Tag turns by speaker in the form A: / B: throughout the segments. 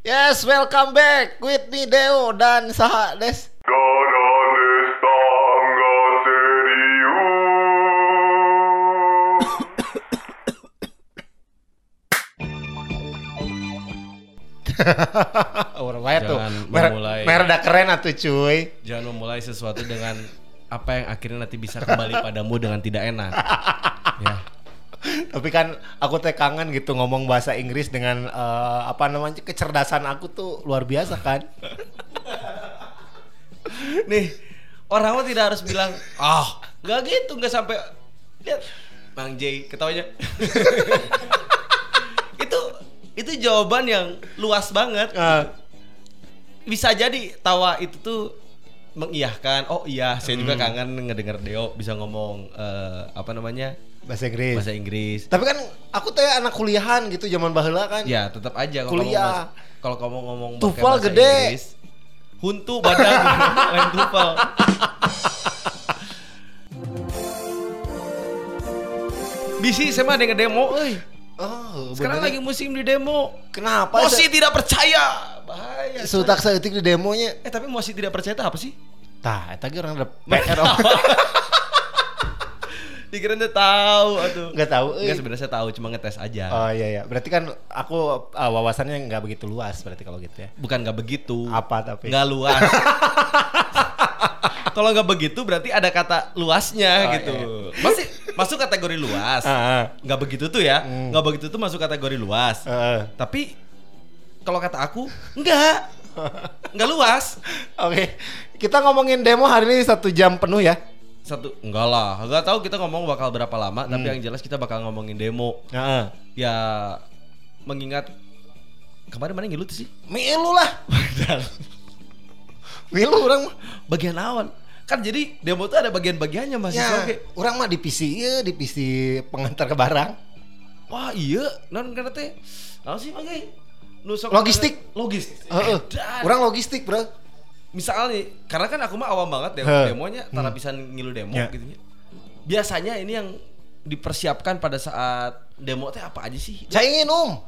A: Yes, welcome back with me Deo dan Saha Des. Orang tuh.
B: Jangan
A: Mer
B: memulai.
A: mer udah keren atuh cuy.
B: Jangan memulai sesuatu dengan apa yang akhirnya nanti bisa kembali padamu dengan tidak enak. ya.
A: Tapi kan aku teh kangen gitu ngomong bahasa Inggris dengan eh, apa namanya kecerdasan aku tuh luar biasa kan.
B: Nih, orang mah tidak harus bilang, "Ah, nggak gitu, nggak sampai lihat Bang J ketawanya." itu itu jawaban yang luas banget.
A: Eh,
B: Bisa jadi tawa itu tuh mengiyahkan, "Oh iya, saya juga kangen ngedenger Deo bisa ngomong eh, apa namanya?
A: Bahasa Inggris.
B: bahasa Inggris."
A: Tapi kan aku teh anak kuliahan gitu zaman baheula kan.
B: Ya, tetap aja kalau
A: Kuliah.
B: kalau kamu ngomong
A: Tufal
B: bahasa
A: gede.
B: Inggris, huntu badan lain tufal. Bisi ada yang demo, euy.
A: Oh,
B: Sekarang
A: bener.
B: lagi musim di demo.
A: kenapa?
B: Mosi tidak percaya. Bahaya.
A: Sutak seetik di demonya.
B: Eh tapi Mosi tidak percaya itu apa sih?
A: Tah, eta ge orang ada PR.
B: Dikira dia tahu atuh.
A: Enggak tahu. euy.
B: Enggak sebenarnya saya tahu cuma ngetes aja.
A: Oh iya iya. Berarti kan aku ah, wawasannya nggak begitu luas berarti kalau gitu ya.
B: Bukan nggak begitu.
A: Apa tapi?
B: nggak luas. Kalau nggak begitu berarti ada kata luasnya
A: Oh,
B: gitu. Masih masuk kategori luas.
A: Ah, ah.
B: Nggak begitu tuh ya.
A: Hmm.
B: Nggak begitu tuh masuk kategori luas.
A: Heeh.
B: Tapi kalau kata aku enggak. Nggak luas.
A: Oke. Kita ngomongin demo hari ini satu jam penuh ya.
B: Satu enggak lah. Enggak tahu kita ngomong bakal berapa lama, tapi
A: Hmm.
B: yang jelas kita bakal ngomongin demo. Ya mengingat kemarin mana ngilu sih?
A: Milu lah. Milu orang mah.
B: Bagian awan. Kan jadi demo tuh ada bagian-bagiannya masih
A: Ya,
B: oke.
A: orang mah divisi ya, divisi pengantar ke barang.
B: Wah iya, non karena teh, sih pakai
A: Logistik.
B: logistik.
A: Heeh.
B: Edan.
A: Orang logistik, Bro.
B: Misalnya, nih, karena kan aku mah awam banget demo demonya, tara pisan ngilu demo
A: Ya.
B: gitu ya. Biasanya ini yang dipersiapkan pada saat demo teh apa aja sih?
A: Saya ingin um.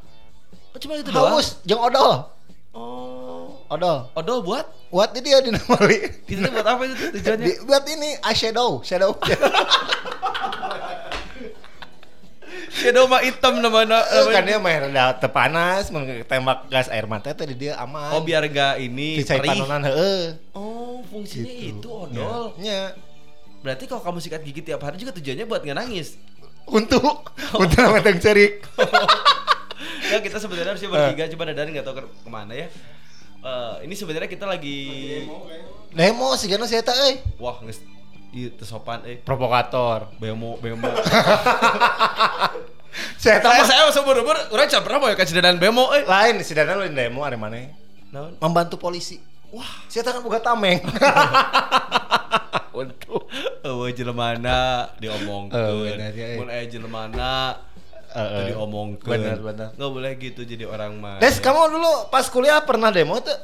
B: Oh, cuma itu doang.
A: Haus, jeung odol.
B: Oh,
A: Odol.
B: odol buat?
A: Buat ini dia dinamai.
B: Itu buat apa itu tujuannya?
A: Di- buat ini eyeshadow, shadow.
B: Shadow mah hitam namanya.
A: Eh, kan dia mah rada teu panas, mun tembak gas air mata teh di dia aman.
B: Oh biar gak ini perih.
A: panonan heeh.
B: Oh fungsinya
A: Gitu.
B: itu odol.
A: Nya.
B: Berarti kalau kamu sikat gigi tiap hari juga tujuannya buat nggak nangis.
A: Untuk untuk nama teng cerik.
B: ya kita sebenarnya harusnya bertiga coba dadan nggak tahu ke ke mana ya. Eh, ini sebenarnya kita lagi
A: Demo sih kan saya euy.
B: wah nges iya teu sopan eh
A: Provokator.
B: bemo bemo
A: Saya tahu
B: saya seumur umur orang pernah mau ya kasih dadan bemo eh
A: lain si Dana lain demo ada mana?
B: Naon?
A: Membantu polisi. Wah, saya kan buka tameng. Untuk
B: Eueuh jelemana diomongkeun.
A: Eh, bener ya, eh.
B: Mun aya jelemana teu diomongkeun.
A: Bener, bener.
B: Nggak boleh gitu jadi orang mah.
A: Des, kamu dulu pas kuliah pernah demo tuh?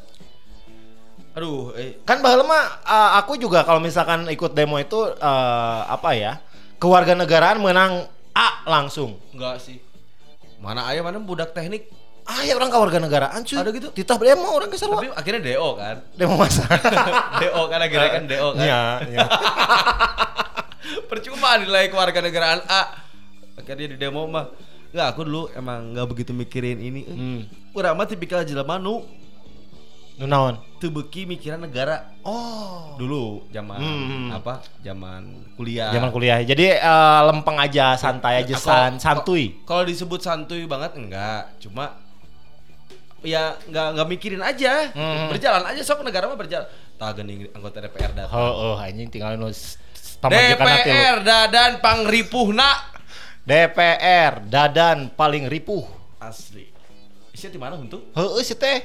B: Aduh, eh
A: Kan baheula mah uh, aku juga kalau misalkan ikut demo itu uh, apa ya? Kewarganegaraan menang A langsung.
B: enggak sih. Mana aya mana budak teknik
A: Ah ya orang kewarganegaraan cuy.
B: Ada gitu?
A: Titah demo orang ke
B: tapi akhirnya DO kan.
A: Demo masa.
B: DO kan akhirnya kan DO kan.
A: Iya, iya.
B: Percuma nilai keluarga negaraan A. Akhirnya di demo mah. Enggak, aku dulu emang nggak begitu mikirin ini.
A: Hmm.
B: Urang mah tipikal jelema nu
A: Nu naon?
B: Teu beuki mikiran negara
A: Oh.
B: dulu zaman
A: Hmm.
B: apa? Zaman kuliah.
A: Zaman kuliah. Jadi uh, lempeng aja, santai aja,
B: Aku-
A: san, santuy.
B: Kalau disebut santuy banget enggak, cuma ya nggak nggak mikirin aja
A: Hmm.
B: berjalan aja sok negara mah berjalan tak gening anggota DPR datang
A: Oh, oh, anjing tinggal nu s- s- pamajikan hati lu.
B: DPR dadan pangripuhna
A: DPR dadan paling ripuh.
B: asli Isi di mana untuk
A: Heeh sih teh.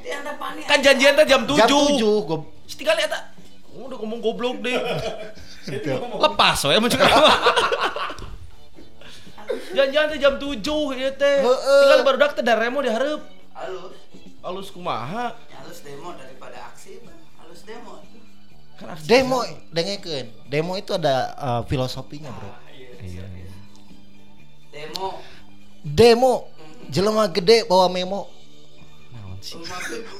B: kan janjian teh jam 7
A: Jam 7 gob.
B: tinggal lihat tak? Oh, udah ngomong goblok deh. Lepas we mun janjian teh jam 7 ieu teh.
A: Heeh.
B: tinggal baru dak teh daremo dihareup
C: halus.
B: Alus kumaha?
C: Halus demo daripada aksi halus demo.
B: Kan aksi-
A: Demo dengekeun. Demo itu ada uh, filosofinya, Bro.
B: iya iya
C: demo.
A: Demo. Jelema gede bawa memo.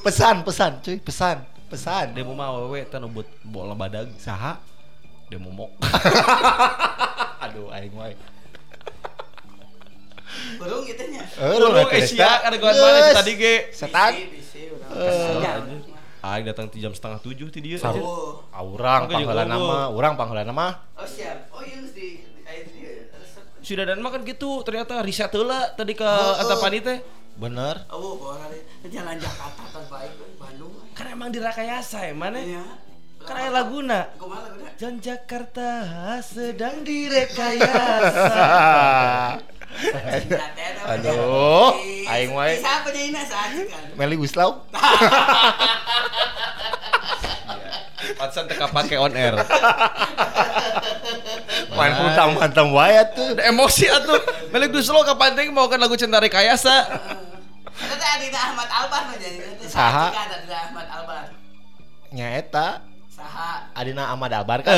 A: Pesan, pesan, cuy, pesan, pesan.
B: Demo mah awewe teh nu buat bola badag.
A: Saha?
B: Demo mok.
A: Aduh, aing wae.
C: Burung gitu nya.
A: Eueuh,
B: Urung eh sia ada kawan mana tadi ge.
A: Setan. Eh.
B: Aing datang ti jam setengah tujuh ti dia.
A: Saru.
C: Oh,
A: Aurang panggilan nama, urang panggilan nama.
C: oh siap. Oh iya di di- di.
B: Sudah dan makan gitu ternyata riset heula tadi ke
A: Oh,
B: Antapani teh.
A: Bener.
C: Oh, hari jalan Jakarta terbaik Bandung.
B: Kan emang dirakayasa ya mana?
C: Iya.
B: Kan laguna. Jalan Jakarta sedang direkayasa.
A: Aduh, aing wae.
C: Siapa nyanyi saat kan?
A: Meli Guslau.
B: Pansan teka pake on air.
A: Main putam-putam wae tuh.
B: Emosi atuh. Melek duslo kapan teh mau kan lagu cinta rekayasa.
C: Adina Ahmad Albar mah jadi. Itu
A: Saha?
C: Ahmad Albar.
A: Nyaeta
C: Saha?
A: Adina Ahmad Albar kan.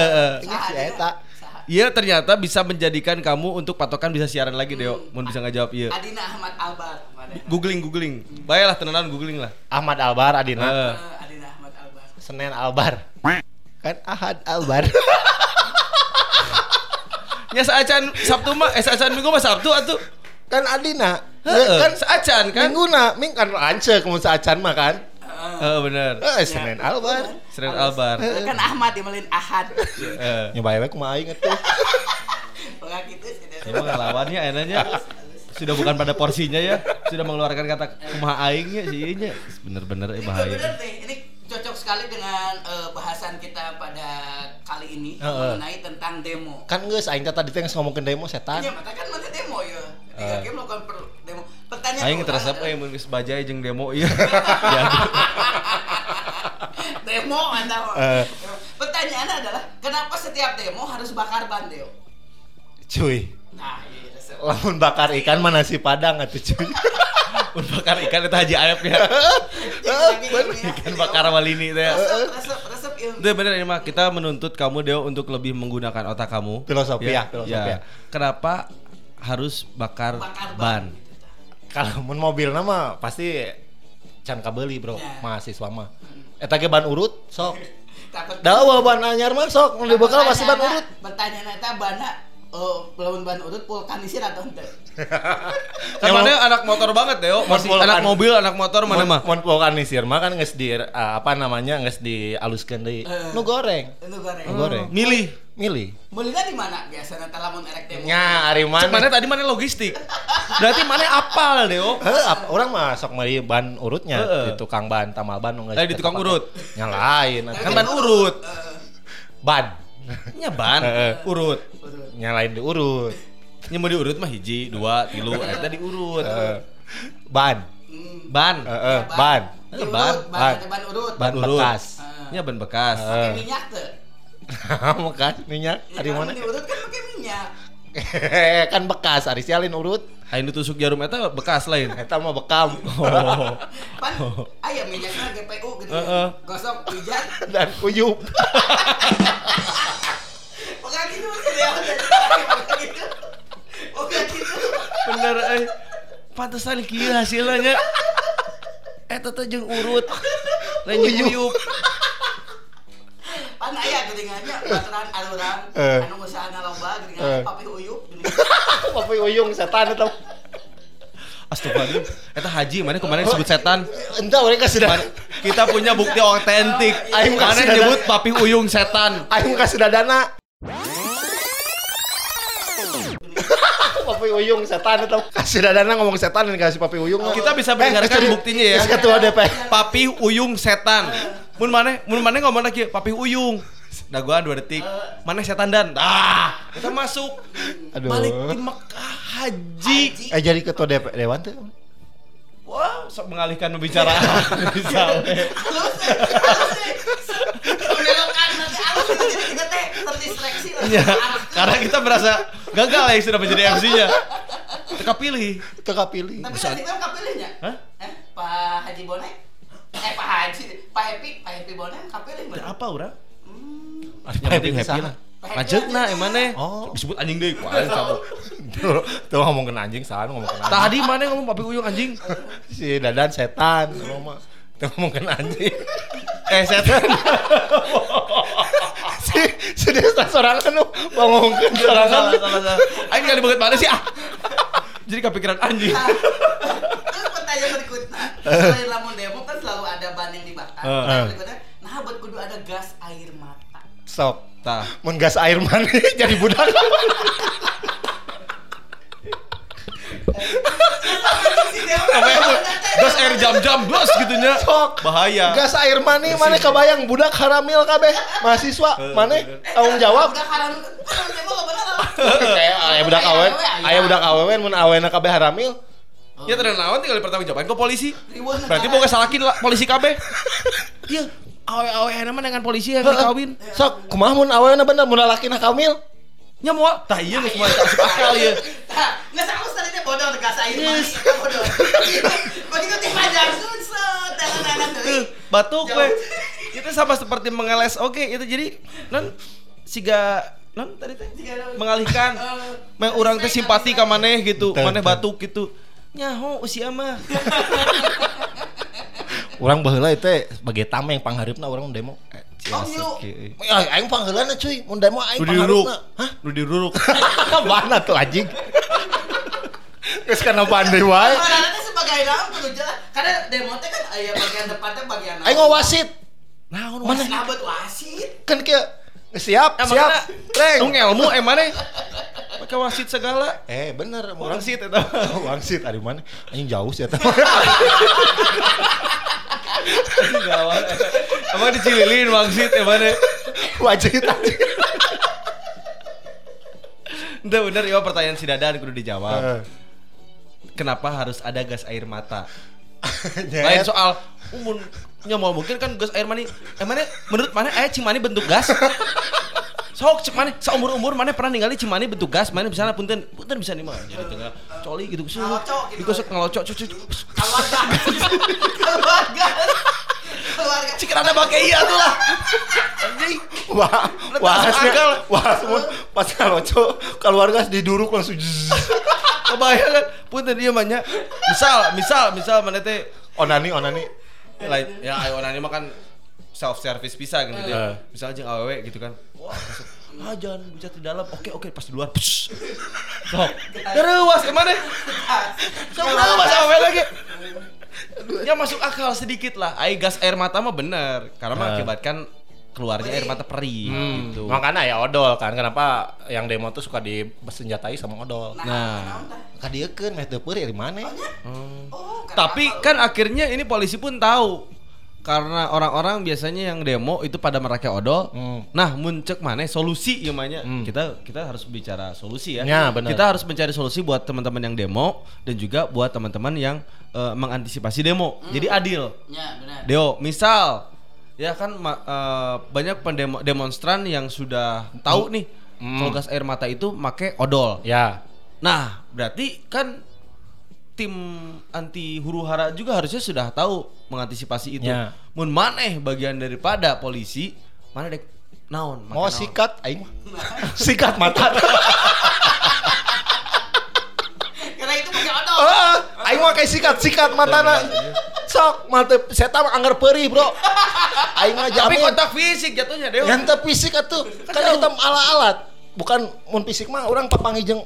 B: Iya ternyata bisa menjadikan kamu untuk patokan bisa siaran lagi Deo. Mun bisa ngajawab iya.
C: Adina Ahmad Albar. Mana?
B: Googling googling. Bayalah tenanan googling lah.
A: Ahmad Albar Adina.
B: Heeh.
C: Eh, Adina Ahmad Albar.
A: Senin Albar. Kan Ahad Albar.
B: Ya saacan Sabtu mah eh saacan Minggu mah Sabtu atuh.
A: kan Adina.
B: Heeh.
A: Kan
B: saacan kan?
A: Mingguna, ming kan lance kemun saacan mah kan.
B: Heeh bener.
A: Eh Senin Albar.
B: Seren Albar.
C: Kan Ahmad dimelin Ahad.
B: Heeh.
A: Nyoba we kumaha aing atuh.
C: Pokoknya gitu sih.
B: Ya mah ngelawannya enaknya sudah bukan pada porsinya ya sudah mengeluarkan kata kumaha aingnya sih nya bener-bener eh bahaya
C: bener nih, ini cocok sekali dengan eh, bahasan kita pada kali ini
A: Heeh.
C: mengenai tentang demo.
A: Kan geus aing tadi teh geus ngomongkeun demo setan.
C: Iya, mata kan mana demo ya.
A: Eh.
C: game melakukan per- demo. Pertanyaan
B: aing
C: orang
B: teresep
C: adalah-
B: euy mun geus bajai jeung demo ieu ya
C: demo mantap.
A: Eh.
C: Pertanyaannya adalah kenapa setiap demo harus bakar ban Deo?
A: Cuy.
C: Nah, iya resep.
A: Lamun bakar ikan mana nasi padang atuh cuy.
B: mun bakar ikan itu haji ayam ya
C: ya.
B: ikan bakar walini teh
C: Resep, resep, resep ilmu.
B: itu bener ini mah kita menuntut kamu Deo untuk lebih menggunakan otak kamu
A: Filosofi ya, filosofi ya.
B: kenapa harus bakar,
C: Bakar ban.
B: ban
A: Kalau mun mobil nama pasti can kabeli bro,
C: Ya.
A: mahasiswa mah. Eta ge ban urut sok.
C: Takut
A: Dawa ban anyar mah sok mun dibekal pasti ban urut.
C: Pertanyaan eta bana oh, ban urut vulkanisir atau ente?
B: kan mana anak motor banget Deo masih anak
A: vulkan-
B: mobil anak motor mana mah
A: Mun vulkanisir mah kan geus di eh, apa namanya geus dialuskeun deui.
C: Eh.
A: Nu goreng. Nu goreng.
B: milih
A: Milih.
C: Belinya di mana biasanya teh lamun erek demo?
A: Nya ari mana?
B: mana tadi mana logistik berarti mana apal Deo
A: Heuh, ap- orang mah sok meuli ban urutnya
B: Heeh.
A: di tukang ban tamal ban geus
B: Eh, di tukang urut.
A: Nya lain.
B: kan ban urut
A: ban.
B: nya ban urut
C: urut.
A: Nya lain diurut.
B: nya mau diurut mah hiji dua tilu eta diurut
A: Heeh. ban.
C: Hmm.
B: ban
A: Heeh,
C: Ya,
A: ban.
B: Ban.
C: ban,
A: Ban.
C: ban urut.
A: Ban bekas.
B: Nya ban bekas.
C: Pakai minyak tuh.
A: Makan minyak
C: Ya,
A: dari mana?
C: diurut kan pakai minyak.
A: kan bekas, ari sialin urut.
B: Aing ditusuk jarum eta bekas lain
A: Eta mah bekam.
B: oh
C: Pan aya minyaknya GPU gitu.
B: Heeh.
C: Gosok pijat.
A: Dan uyup.
C: Pokoknya gitu sih dia. Pokoknya gitu. Pokoknya gitu.
B: bener eh pantesan kieu hasilnya eta teh jeung urut lain jeung uyup
C: Pan aya baturan aluran
A: Eh.
C: anu
A: Eh.
C: papi.
A: Papi uyung setan eta.
B: Astagfirullahaladzim Eta haji mana kemarin disebut setan
A: Entah mereka sudah
B: Mana- Kita punya bukti otentik
A: Aing
B: Mana
A: kasih
B: nyebut papi uyung setan
A: Aing kasih dadana. Papi uyung setan eta. Kasih dadana ngomong setan dan kasih papi uyung.
B: Kita bisa mendengarkan
A: Eh,
B: buktinya ya.
A: geus ketua DP.
B: Papi uyung setan Mun mana Mun mana ngomong lagi Papi uyung Daguan dua detik Mana setan dan Ah Kita masuk
A: Aduh.
B: Balik di Mekah haji
C: Haji.
A: Eh jadi ketua DP Dewan tuh.
B: Wah sok mengalihkan pembicaraan Bisa we.
C: Halus nanti gitu.
B: Iya, karena kita merasa gagal ya sudah menjadi MC-nya. Teka pilih.
A: Teka pilih.
C: Tapi tadi kan kapilihnya.
B: Hah?
C: Eh, Pak Haji Bonek? Eh, Pak Haji, Pak Happy, Pak Happy Bonek kapilih
B: apa orang? Yang penting happy lah.
C: Pak
B: Lanjutna emane?
A: Oh.
B: disebut anjing deui ku aing cabut.
A: Tuh, tuh ngomongin anjing, salah ngomongin anjing.
B: Tadi mana ngomong papi uyung anjing?
A: Si Dadan setan, mah. Tuh ngomongin anjing.
B: Eh setan.
A: si si Desta sorangan lu ngomongin
B: Salah
A: sorangan.
B: Aing kali banget mana sih ah. Jadi kepikiran anjing.
C: Terus pertanyaan berikutnya, selain lamun demo kan selalu ada ban yang dibakar.
B: Eh.
C: Pertanyaan berikutnya, nah buat kudu ada gas air mata.
A: Sok.
B: Tah.
A: Mun gas air mani jadi budak.
C: Demo
B: Gas air jam-jam bos gitunya.
A: Sok.
B: Bahaya.
A: Gas air mani mana kebayang budak haramil kabeh mahasiswa mana tanggung jawab
C: Udah karang karang demo gak bener.
A: kayak aya budak awen aya budak awen mun awena kabeh haramil
B: Ya terus naon tinggal pertanggung jawaban ke polisi. Berarti mau salakin lah polisi KB. Iya. Awe-awe nama dengan polisi yang dikawin.
A: sok kumaha mun awena bener mun lalaki na kamil
B: Nya mau tah iya geus mulai tak akal ya.
C: Nah, nggak sama tadi teh bodoh gas air mani kan bodoh. Begitu teh panjang set tangan-tangan
B: Tuh,
C: deui.
B: batuk we. Itu sama seperti mengeles. Oke, itu jadi non siga non tadi teh mengalihkan Meng orang teh simpati ka maneh gitu,
A: Teu,
B: maneh
A: teu.
B: batuk gitu. Nyaho usia mah.
A: Urang baheula teh sebagai tameng pangharipna urang demo
C: Oh, yuk.
A: Ya, aing pangheulana cuy, mun demo aing pangharipna. Hah?
B: Lu diruruk.
A: Mana tuh anjing? Geus kana pandai wae.
C: Orang teh sebagai naon kudu jelas. Karena demo teh kan aya bagian depan teh bagian
A: Aing wasit.
B: Nah,
C: Mana sahabat wasit.
A: Kan kieu siap,
B: Eh,
A: siap.
B: makanya,
A: Reng.
B: Nu ngelmu eh maneh. Pakai wasit segala.
A: Eh bener, orang
B: Wangsit eta.
A: Oh, wangsit ari mana? Anjing jauh sih eta.
B: Gawat. Emang dicililin wangsit eh maneh.
A: Wajah anjing.
B: Itu bener ya pertanyaan si Dadan kudu dijawab.
A: Eh.
B: Kenapa harus ada gas air mata? Lain soal umun nya mau mungkin kan gas air mani. Eh mana menurut mana eh cimani bentuk gas? Sok cek mana seumur umur mana pernah ningali cimani bentuk gas mana bisa punten punten bisa nih mah jadi tengah coli gitu
C: Ngelocok gitu.
B: digosok ngelocok cucu
C: Keluarga. Keluarga. Keluarga.
B: cik ada pakai iya tuh lah anjing
A: Wah, wah,
B: akal.
A: wah, semua pas ngaloco keluarga diduruk langsung
B: kebayang kan punten dia banyak misal misal misal mana teh
A: onani onani.
B: lain ya ayo nanya mah kan self service bisa gitu
A: Eh.
B: ya. Misalnya jeung awewe gitu kan. Wah masuk ah jangan bisa di dalam. Oke oke pas di luar sok. Terus ke mana sok terus awewe lagi? Ya masuk akal sedikit lah. Air gas air mata mah bener. Karena
A: Eh.
B: mengakibatkan keluarnya air mata perih
A: Hmm,
B: gitu.
A: Makanya ya odol kan. Kenapa yang demo tuh suka disenjatai sama odol.
B: nah
A: Kadiekeun meh teu peuri di mana?
C: Oh,
B: tapi kan akhirnya ini polisi pun tahu karena orang-orang biasanya yang demo itu pada merakai odol.
A: Hmm.
B: Nah, muncek mana solusi ya namanya.
A: Hmm.
B: Kita kita harus bicara solusi ya.
A: Ya, benar.
B: Kita harus mencari solusi buat teman-teman yang demo dan juga buat teman-teman yang eh, mengantisipasi demo. Jadi adil.
C: Ya, benar.
B: Deo, misal ya kan eh, banyak pendemo demonstran yang sudah tahu nih
A: Hmm.
B: kalau gas air mata itu make odol.
A: Ya.
B: Nah, berarti kan tim anti huru hara juga harusnya sudah tahu mengantisipasi itu.
A: Ya.
B: Mun maneh bagian daripada polisi, mana dek naon?
A: Mau
B: naon.
A: sikat aing mah. sikat mata.
C: Karena itu pakai odol.
A: Ah, aing mah kayak sikat sikat matana. Sok mata saya mah anggar perih, Bro. Aing mah
B: Tapi kontak fisik jatuhnya deh.
A: Yang fisik atuh. Kan eta mah ala-alat. Bukan mun fisik mah orang papangi jeung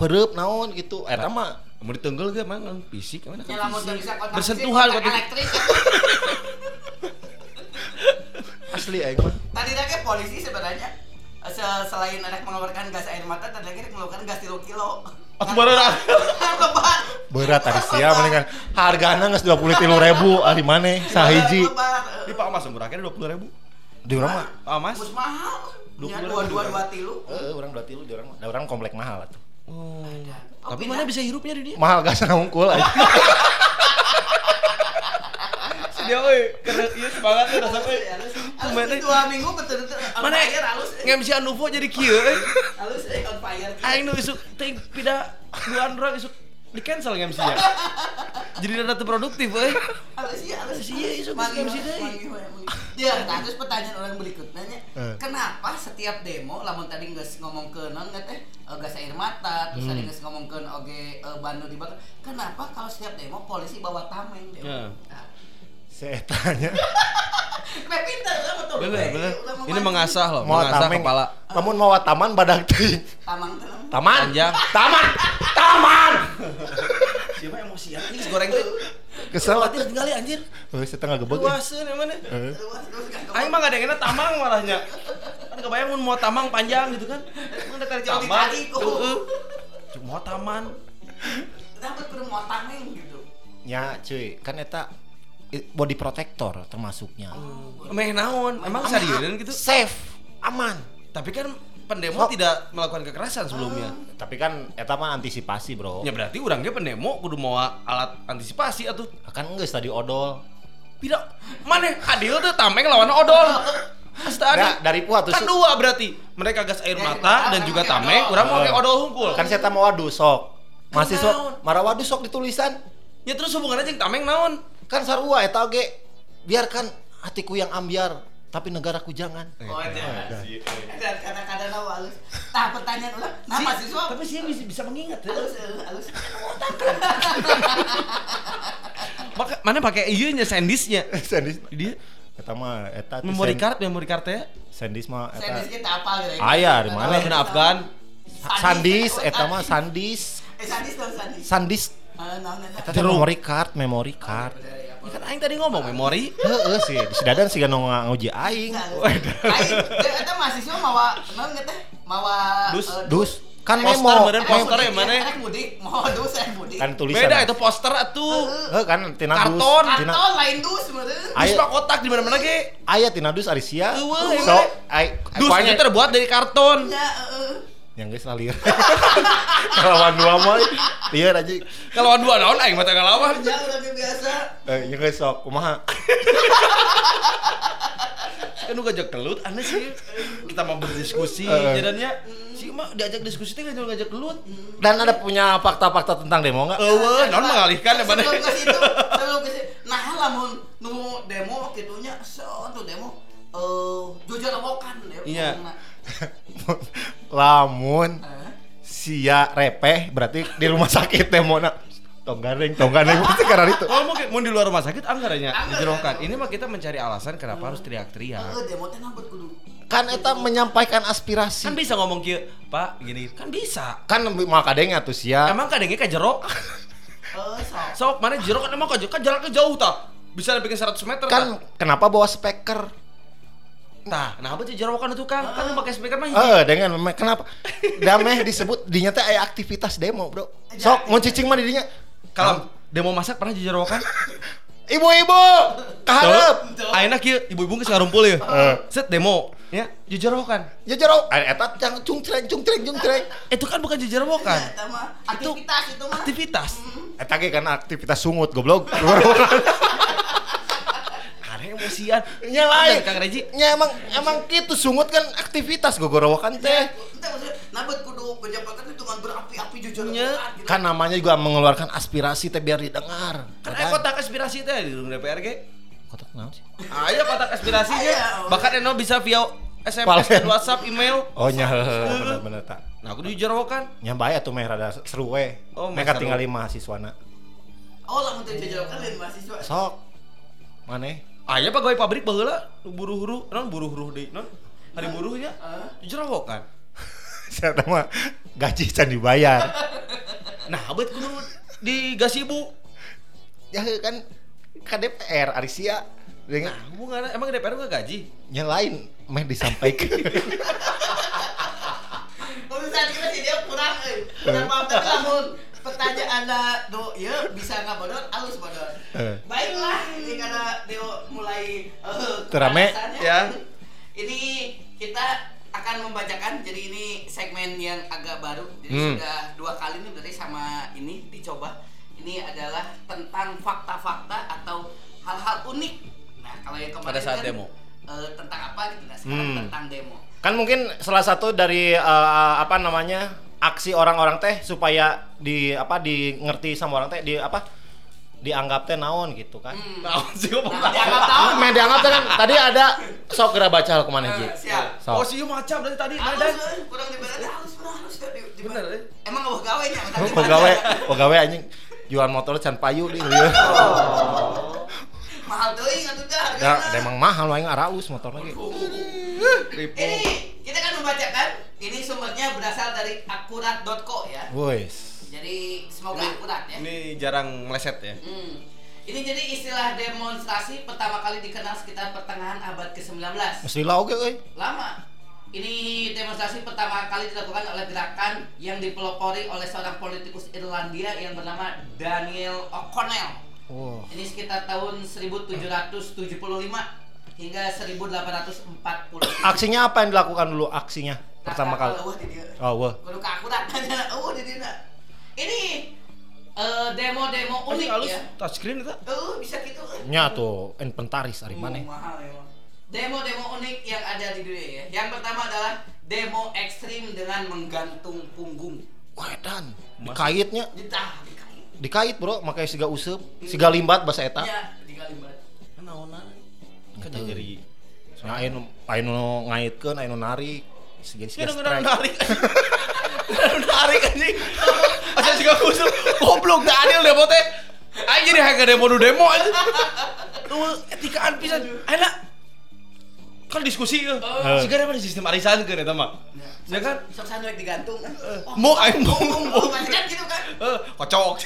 A: pereup naon gitu. Eta mah
B: Mau ditenggel ge mah ngan fisik mana
C: Ya,
B: kan fisik. Bersentuhan
C: kontak elektrik.
A: asli aing mah.
C: Tadi lagi polisi sebenarnya se- selain ada mengeluarkan gas air mata, tadi lagi mengeluarkan gas 3 kilo.
B: Atuh bareura.
C: Lebar.
A: Berat tadi sia mendingan hargana geus 23.000 ari maneh sahiji.
C: Lebar.
B: Di Pak Mas umurake 20 ribu.
A: Di urang mah
B: Pak Mas.
C: Bus mahal.
B: Dua
C: Ya,
B: puluh
C: dua
B: ribu
C: dua dua tilu.
A: Heeh, urang 2 tilu di urang mah. Da urang komplek mahal atuh.
B: Oh.
C: Oh,
B: Tapi mana bisa hirupnya di dia?
A: Mahal gas ngungkul aja.
B: Si dia euy, karena ieu semangat teh rasa euy. Mana-
C: dua minggu betul-betul on
B: Mana
C: fire halus.
B: nge-MC Anuvo jadi kieu euy.
C: Halus eh, on fire.
B: Aing nu isuk ting pida dua android isuk di cancel nge-MC nya. Jadi teu produktif sok
C: Manggil,
B: mesti deui.
C: manggil, manggil. Ya, nah terus pertanyaan orang berikutnya nya,
A: Eh.
C: kenapa setiap demo lamun tadi geus ngomong ke non nggak teh eh, gas air mata, terus
A: Hmm.
C: tadi geus ngomong ke oge eh, Bandung dibakar. Kenapa kalau setiap demo polisi bawa tameng demo?
B: Ya.
C: Nah,
A: Saya tanya.
C: Betul.
B: Bener,
C: Kayak
B: bener.
C: udah
B: Ini mengasah loh,
A: Mau
B: mengasah
A: tameng.
B: kepala.
A: Namun mau taman badak teuing.
C: Tamang tamang.
A: Taman.
B: Panjang.
A: Taman. Taman.
B: Siapa emosian? Ini goreng tuh.
A: Kesel.
B: Khawatir tinggal anjir.
A: Oh, setengah gebek. ya.
B: Luaseun emang Aing mah gak ada yang enak tamang malahnya. Kan kebayang mun mau tamang panjang gitu kan. Emang ada kali
C: Jauh.
B: Cuma mau taman.
C: Dapat kudu mau tameng gitu.
A: Ya, cuy, kan eta body protector termasuknya.
B: Meh naon? Emang seriusan gitu?
A: Safe, aman.
B: Tapi kan pendemo
A: Sok.
B: tidak melakukan kekerasan sebelumnya.
A: Tapi kan eta mah antisipasi, Bro.
B: Ya berarti urang ge pendemo kudu mau alat antisipasi atuh.
A: Kan geus tadi odol.
B: Tidak. Mana adil tuh tameng lawan odol. Asta
A: Nggak, dari puah tuh
B: Kan dua berarti. Mereka gas air
C: Ya,
B: mata
C: kita
B: dan juga
C: pakai
B: tameng, urang mau pakai odol hungkul.
A: Kan saya mau waduh sok. Mahasiswa
B: naon?
A: marah waduh sok ditulisan.
B: Ya terus hubungannya jeung tameng naon?
A: Kan sarua eta oge. Biarkan hatiku yang ambiar, tapi negaraku jangan.
C: Oh, ada. Ada kata-kata tahu halus. Nah, pertanyaan ulang. Nah, mahasiswa
B: Tapi sih bisa, bisa mengingat ya.
C: halus eh, halus.
B: Maka, mana pakai iya nya sandisnya.
A: Sandis.
B: Dia
A: Eta mah eta teh
B: memory
A: sen-
B: card, memory card ya.
A: Sandis mah eta
C: kita apa gitu.
A: Aya, di mana?
B: Mana Afgan?
A: Sandis eta mah Sandis.
C: Eh, Sandis dong, Sandis.
A: Sandis Memory card, memory card.
B: Ya kan aing tadi ngomong memori.
A: Heeh sih, di Sidadan sih nu nguji aing.
C: Dia eta mahasiswa mawa naon nggak teh? Mawa
B: Dus,
C: eh,
A: Dus kan
B: Poster
A: memo.
B: meureun,
C: Eh,
B: poster ya mana?
C: Mudik, mau dus eh mudik.
A: Kan tulisan.
B: Beda itu poster atuh.
A: Heuh kan tina dus.
B: Karton.
A: Tina
C: Karton lain dus meureun.
B: Dus mah kotak di mana-mana ge.
A: aya tina dus Arisia.
B: Eueuh,
A: So, ai
B: Dus itu terbuat dari karton.
C: Ya, heeh.
A: Yang geus lalir. Lawan dua mah ieu aja.
B: Kalau dua naon aing mah teu ngalawan.
C: Ya udah biasa.
A: Eh, yang geus sok kumaha?
B: Kan nu ngajak kelut aneh sih. Kita mau berdiskusi
A: Eh.
B: jadinya si mah diajak diskusi teh ngajak ngajak kelut.
A: Dan ada punya fakta-fakta tentang demo enggak?
B: Eueuh, naon mengalihkan ya mana?
C: Nah, lamun nu demo kitunya so tuh demo eh jujur awokan demo.
B: Iya.
A: Lamun
C: eh,
A: sia repeh berarti di rumah sakit demo na. Tong gandeng, tong gandeng pasti karena itu.
B: Kalau mau mau di luar rumah sakit anggarannya
C: Anggaran.
B: dijerokan. Ini mah kita mencari alasan kenapa harus teriak-teriak.
C: eh, teh.
A: Kan eta menyampaikan aspirasi.
B: Kan bisa ngomong kieu, Pak, gini. Kan bisa.
A: kan mau kadengnya tuh sia.
B: Emang kadangnya kajerok.
C: Eh, sok.
B: Sok mana jerok kan emang kajerok kan jaraknya jauh tah. Bisa bikin 100 meter
A: kan kenapa bawa speaker?
B: Tah, nah apa sih jerokan itu Kang? Kan lu pakai speaker mah.
A: Eh, dengan kenapa? Dameh disebut dinya teh aya aktivitas demo, Bro. Sok mau cicing mah di dinya.
B: Kalau demo masak pernah jerokan?
A: Ibu-ibu, kaharep.
B: Ayeuna kieu ibu-ibu geus ngarumpul ya.
A: Eh.
B: Set demo, ya jerokan.
A: Ya jero, eh, eta jangan cungcreng cungcreng cungcreng.
B: Itu kan bukan jerokan.
C: Eta mah aktivitas itu mah.
B: Aktivitas.
A: Eta ge kan aktivitas sungut goblok.
B: Emosian.
A: Nya lain.
B: Kang Reji.
A: Nya emang emang kitu sungut kan aktivitas gogorowokan
C: Ya,
A: teh.
C: Maksudnya nambet kudu penjabakan itu dengan berapi-api jujur
B: Nya.
C: awokan, gitu.
A: Kan namanya juga mengeluarkan aspirasi teh biar didengar.
B: Kan kotak aspirasi teh di gedung DPR ge.
A: kotak naon sih?
B: Aya kotak aspirasinya.
C: Aya.
B: Bahkan Eno bisa via SMS dan WhatsApp, email.
A: Oh nya bener tak.
B: Nah, aku dijerokan.
A: Nya bae atuh meh rada seru we.
B: Oh, meh
A: Mereka tinggal mahasiswana.
C: Oh, lamun teh jajakan lain mahasiswa.
A: Sok. Maneh?
B: Aya pegawai pabrik baheula nu buru-huru, non buru-huru deui, non. Hari buruhnya
C: Heeh.
B: dijerokan.
A: Saya mah gaji can dibayar.
B: Nah, abet kudu di gasibu.
A: ya kan KDPR Arisia dengan
B: Nah, hubungan emang DPR gak gaji?
A: yang lain meh disampaikan.
C: Urusan kita sih dia kurang euy. Kurang paham tapi lamun pertanyaan Anda do ya bisa nggak bodor, halus bodor.
A: Eh.
C: Baiklah, ini karena Deo mulai eh,
A: Terame,
B: ya.
C: Ini kita akan membacakan jadi ini segmen yang agak baru. Jadi
A: Hmm.
C: sudah dua kali nih berarti sama ini dicoba. Ini adalah tentang fakta-fakta atau hal-hal unik. Nah, kalau yang kemarin
B: Pada saat
C: kan,
B: demo.
C: eh, tentang apa gitu. Nah, sekarang
A: Hmm.
C: tentang demo.
A: kan mungkin salah satu dari eh, apa namanya aksi orang-orang teh supaya di apa di ngerti sama orang teh di apa dianggap teh naon gitu kan.
C: Hmm.
B: Naon sih ngomong
C: Nah, dianggap tahu.
A: Main dianggap teh kan tadi ada sok geura baca ke mana Ji.
C: Eh, siap.
B: Oh,
A: Sok.
B: sih macam dari tadi Medan.
C: eh, kurang diberi halus, kurang halus. Di- di-
B: Bener, eh?
C: Emang nggak gawe nya?
A: Oh, Pegawai, pegawai anjing jual motor can payu di lieu.
C: Mahal tuh atuh teh
A: Ya, emang mahal aing araus motor lagi.
C: Ini kita kan membacakan ini sumbernya berasal dari akurat.co ya.
A: Wes.
C: Jadi semoga akurat ya.
B: Ini jarang meleset ya.
C: Hmm. Ini jadi istilah demonstrasi pertama kali dikenal sekitar pertengahan abad ke-19.
A: Mesti lah oke euy.
C: Lama. Ini demonstrasi pertama kali dilakukan oleh gerakan yang dipelopori oleh seorang politikus Irlandia yang bernama Daniel O'Connell.
A: Oh.
C: Ini sekitar tahun 1775 hingga 1840.
A: Aksinya apa yang dilakukan dulu aksinya pertama kali? Oh, wah.
C: Kudu kakurat aja. Oh, di dia. Ini eh, demo-demo unik
B: halus
C: ya.
B: touchscreen itu.
C: Oh, bisa gitu.
A: Nya tuh inventaris ari
C: Oh,
A: mana?
C: mahal emang. Demo-demo unik yang ada di dunia ya. Yang pertama adalah demo ekstrim dengan menggantung punggung.
A: Wedan. Dikaitnya,
C: Ditah dikait.
A: dikait bro, makanya siga useup, siga limbat bahasa eta.
C: Ya, dikalimat.
B: Naonan. Kan
A: Gitu.
B: jadi
A: aya nu aya nu ngaitkeun, aya nu narik. Siga siga
B: Kita
A: strike.
B: narik. Narik anjing. Asal juga kusuk. Goblok Daniel demo teh. Aing jadi harga demo nu demo aja. Tuh etikaan pisan. Ayeuna kan diskusi ya.
A: Oh.
B: Sigara mana sistem arisan ke eta mah. Ya kan?
C: Sok sanuek digantung. Oh,
B: Mau aing mau
C: oh, kan gitu kan.
B: Eh, kocok.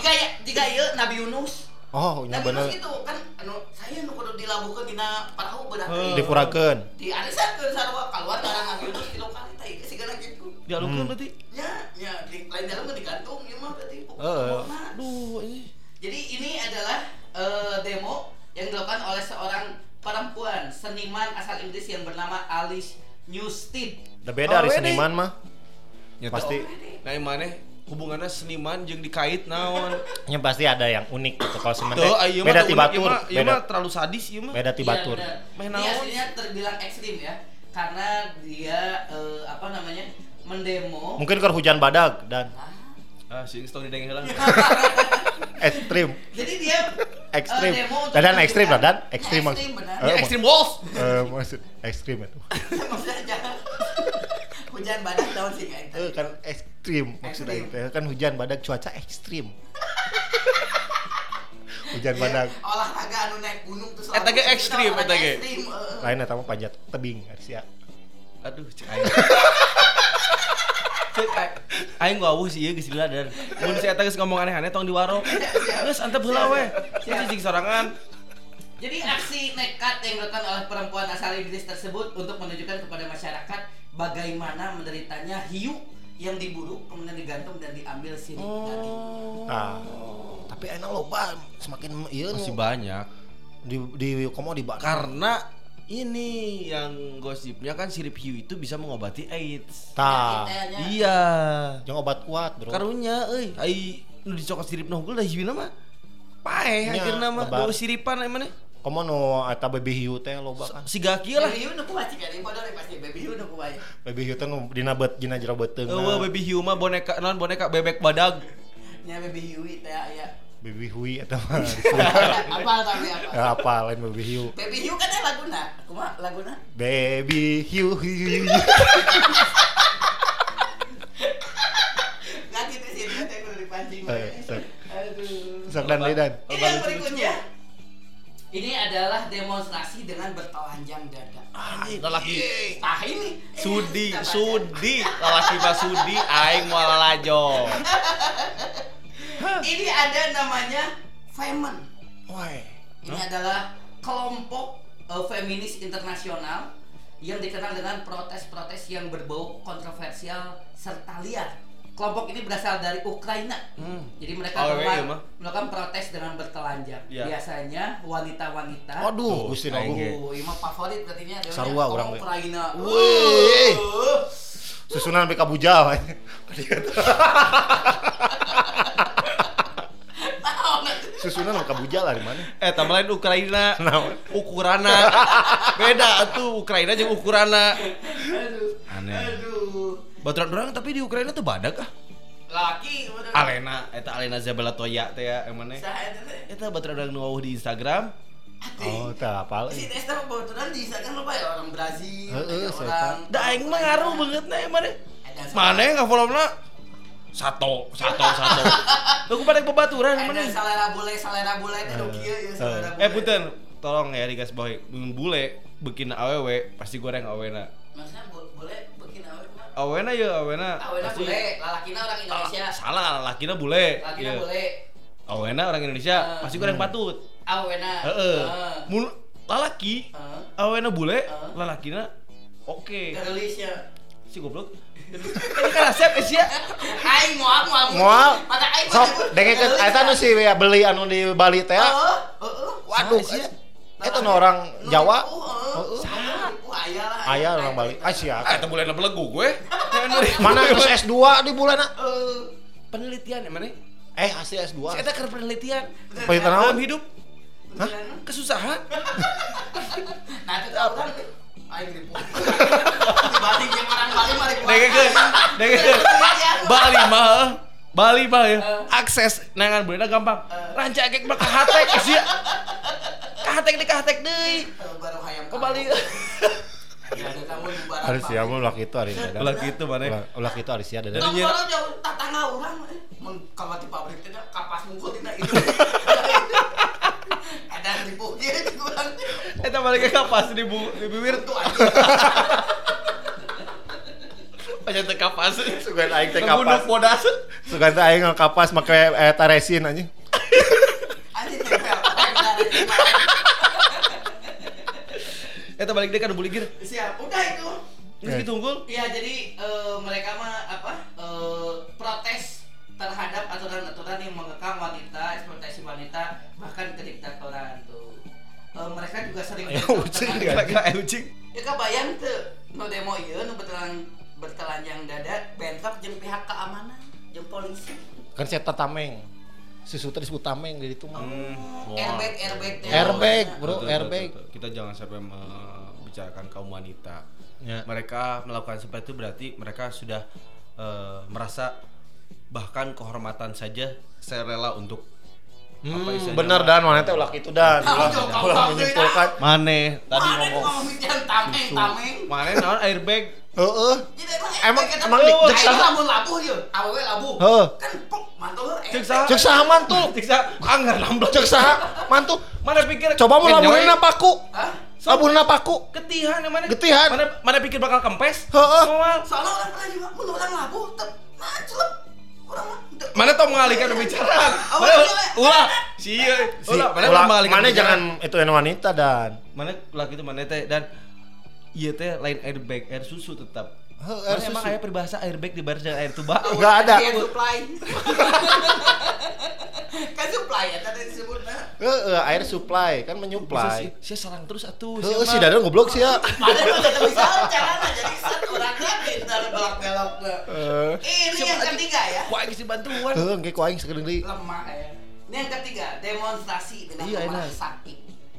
C: Jika ya, jika ieu Nabi Yunus.
A: Oh,
C: Nabi
A: bener.
C: Yunus gitu kan anu saya nu kudu dilabuhkeun dina perahu bedah.
A: Dipurakeun.
C: Di arisankeun sarua keluar darah Nabi Yunus di lokal teh geus sigana gitu.
B: Dialungkeun
A: Hmm.
B: berarti.
C: Ya, ya di lain dalam mah digantung ieu mah berarti.
A: Heeh.
B: Aduh, ini.
C: Jadi ini adalah eh, demo yang dilakukan oleh seorang perempuan seniman asal Inggris yang bernama Alice Newstead.
A: Udah beda dari
B: Oh,
A: seniman mah.
B: Nyata.
A: Pasti.
B: Nah, yang mana hubungannya seniman jeung dikait naon.
A: Nya pasti ada yang unik gitu. Kalau semen teh
B: Tuh, ayo mah
A: beda
B: teu
A: ti
B: unik,
A: batur,
B: ieu mah- terlalu sadis ieu mah.
A: beda ti
C: Iya, Ini
B: naon?
C: aslinya terbilang ekstrim ya, karena dia eh, apa namanya mendemo.
A: Mungkin keur hujan badag dan
B: Ah, sih stong didengeng heula.
A: ekstrim.
C: Jadi dia
A: Ekstrim.
C: eh, untuk
A: Dadan
C: menunjukkan-
A: ekstrim, dadan
C: Ya,
A: ekstrim
C: ekstrim benar.
A: Eh,
B: Ya Extreme Wolf.
A: Eh, maksud ekstrim itu.
C: Maksudnya jangan hujan badak singa itu.
A: Eh, kan ekstrim maksudnya itu. Kan hujan badak cuaca ekstrim. hujan
C: Iya,
A: badak.
C: olahraga anu naik gunung tuh
B: Eta ge ekstrim, eta ge.
C: eh.
A: Lain eta mah panjat tebing sia.
B: Aduh, cek aing. Cek aing. Awuh sih ieu geus dan Mun si eta geus ngomong aneh-aneh tong diwaro. Geus antep heula we. Cicing sorangan.
C: Jadi aksi nekat yang dilakukan oleh perempuan asal Inggris tersebut untuk menunjukkan kepada masyarakat bagaimana menderitanya hiu yang diburu kemudian digantung dan diambil sirip daging.
A: Nah, tapi enak loba semakin ieu
B: Masih
A: nu
B: banyak.
A: di di komo di bakar.
B: Karena ini yang gosipnya kan sirip hiu itu bisa mengobati AIDS.
A: Tah.
C: Penyakitnya.
B: Iya.
A: Jangan obat kuat, Bro.
B: Karunya euy, ai nu dicokot sirip nunggul dah hiuina mah. Paeh
A: Nya,
B: akhirna mah siripan emang
A: Komo nu eta baby hiu teh loba kan.
B: Siga kieu lah.
C: Baby hiu nu kumaha cik ada bodoh pasti baby hiu nu kumaha.
A: Baby hiu teh nu dina bet dina jero beuteung.
B: Eueuh baby hiu mah boneka non boneka bebek badag.
C: Nya baby hiu teh aya.
A: Baby hui eta mah.
C: Apa tapi apa?
A: Ya apa lain baby hiu.
C: Baby hiu kan ada laguna. Kumaha laguna?
A: Baby hiu hiu. hiu.
C: Enggak gitu sih dia teh kudu dipancing.
A: Eh.
C: Aduh.
A: Sok dan dan.
C: Ini yang berikutnya. Ini adalah demonstrasi dengan bertelanjang dada.
B: Anjing lalaki.
C: Nah ini. ini
B: Sudi,
C: baca.
B: sudi, lalaki mah sudi, aing mau lalajo.
C: Ini ada namanya Femen.
A: Woi.
C: Ini adalah kelompok eh, feminis internasional yang dikenal dengan protes-protes yang berbau kontroversial serta liar. Kelompok ini berasal dari Ukraina.
B: Hmm.
C: Jadi mereka
B: Oh, iya,
C: melakukan,
B: iya, mah.
C: melakukan protes dengan bertelanjang.
B: Iya.
C: Biasanya wanita-wanita.
A: Aduh, Gusti
B: aing
A: Nogu.
B: ge.
C: Oh, ini mah favorit berarti adalah
A: Sarua urang we.
C: Ukraina.
A: Wih.
C: Uh.
A: Susunan BK Bujal. Susunan BK Bujal di mana?
B: Eh, tambah lain Ukraina.
A: Naon?
B: Ukurana. Beda tuh Ukraina jeung ukurana.
C: Aduh.
B: Aneh.
C: Aduh.
B: Baturan orang tapi di Ukraina tuh badak ah.
C: laki.
B: Alena eta Alena Zabala Toya teh ya emang nih
C: Saha eta teh?
B: eta batur ada nu di Instagram
A: Oh, tak apa.
C: Si Testa kebetulan di Instagram lupa ya orang Brazil,
A: Heeh,
C: orang.
B: da aing mah ngaruh banget na nih
C: Ada
B: mana nggak follow na satu satu satu lu pada
C: Ada
B: nih
C: salera bule, salera bule teh do kieu ya salera bule.
B: eh punten tolong ya digas bawahi mun bule bikin awewe pasti goreng awena
C: Maksudnya
B: awena ya awena pasti
C: bule, lalakina orang Indonesia.
B: Ah, salah lakina bule
C: Lalakina
B: Iya.
C: bule.
B: awena orang Indonesia
C: Ah.
B: pasti goreng patut
C: Awetna.
B: heeh
C: Heeh.
B: mun lalaki
C: Heeh.
B: awena bule
C: Ah.
B: lalakina oke
C: Gelisnya.
B: si goblok ini kan resep eh, sia
C: Aing moal moal.
A: Moal.
C: Mata aing.
A: Sok dengekeun eta nu si ya beli anu di Bali teh.
C: Heeh, heeh.
A: Waduh,
B: Saha sih?
A: eta nu orang Jawa.
C: Heeh. Wah, aya lah.
A: Aya orang Bali. Ah sia.
B: ah itu bulan belegu gue.
A: Mana geus S2 di bulan
C: Eh,
B: penelitian emang nih
A: Eh, asli
B: si
A: S2.
B: eta keur penelitian.
A: Penelitian
B: dalam
A: naon?
B: hidup.
C: Hah?
B: kesusahan.
C: Nah, itu tahu kan? Dibanding yang orang Bali mari
B: dengekeun Bali mah Bali mah ya. Akses nangan beuna gampang. Ranca kek mah kahatek sia. Kahatek deui kahatek deui
C: Baru hayam
B: ke Bali
C: Ya, ada tamu di barat.
A: Hari sia mah ulah kitu hari sia.
B: Ulah kitu mana
A: Ulah kitu hari sia
C: Tong
A: dan.
C: baru jauh tatangga urang eh. mun kalau di pabrik teh kapas mungkul tina itu. Ada ribu dia di kurang.
B: eta balik ke kapas di bu di bibir
C: Itu aja.
B: aja teh kapas
A: Sugan aing teh kapas.
B: bodas
A: Sugan teh aing kapas make eta resin anjing.
C: Anjing tempel.
B: Eta balik deh kan beli gir
C: Siap. Udah itu.
B: geus gitu unggul
C: Iya jadi eh, mereka mah apa eh, protes terhadap aturan-aturan yang mengekang wanita, eksploitasi wanita, bahkan kediktatoran tuh. Eh, mereka juga sering
A: ucing,
B: eh ucing
C: Ya kebayang tuh nu demo ieu nu bertelan bertelanjang dada bentrok jeung pihak keamanan jeung polisi.
A: Kan saya tameng. Susu teh disebut tameng di itu mah.
B: Hmm.
C: Airbag airbag.
A: Airbag, bro,
B: Betul, betul,
A: airbag.
B: betul. Kita jangan sampai membicarakan kaum wanita.
A: Ya.
B: Mereka melakukan seperti itu berarti mereka sudah eh, merasa bahkan kehormatan saja saya rela untuk
A: Hmm, bener dan mana teh ulah kitu dan. Ulah menyimpulkan.
B: Mane tadi
C: Mana
B: ngomong
C: tameng tameng.
B: Mane naon airbag
A: Heeh.
C: Emang
A: Emang- cek saha?
C: lamun labuh ieu, awewe labuh.
A: Heeh.
C: Kan pok mantul
B: Cek saha?
A: Cek mantul?
B: Cek anggar lamblok
A: Cek saha mantu?
B: mana pikir
A: Coba mau
B: Ngejoy?
A: labuhna paku.
C: Hah?
A: Labuhna paku.
B: ketihan yang mana
A: Getihan.
B: mana mana pikir bakal kempes
A: Heeh.
C: Soalnya orang pernah juga mun orang labuh teu-
B: mana tau mengalihkan pembicaraan mana
C: iya.
B: ulah sia
A: Si,
B: ulah mana
A: ulah,
B: mengalihkan
A: mana
B: pembicaraan.
A: jangan itu yang wanita dan.
B: mana laki itu mana teh dan iya teh lain airbag air susu tetap air
A: air
B: emang kayak peribahasa airbag di dengan air tuba
A: Enggak ada.
C: Dia supply. kan supply ya tadi disebutnya.
A: Heeh, air supply kan menyuplai.
B: sih sia sarang terus atuh
A: Heeh, si
B: mah.
A: Dadan goblok sih ya.
C: Padahal mah tidak bisa caranya jadi set orangnya pintar belok-belok.
A: Heeh.
C: Ini yang ketiga ya.
B: Wah, geus dibantuan.
A: Heeh, engke ku aing.
C: Lemah ya. Ini yang ketiga, demonstrasi dengan
B: Iya,
C: memerah sapi.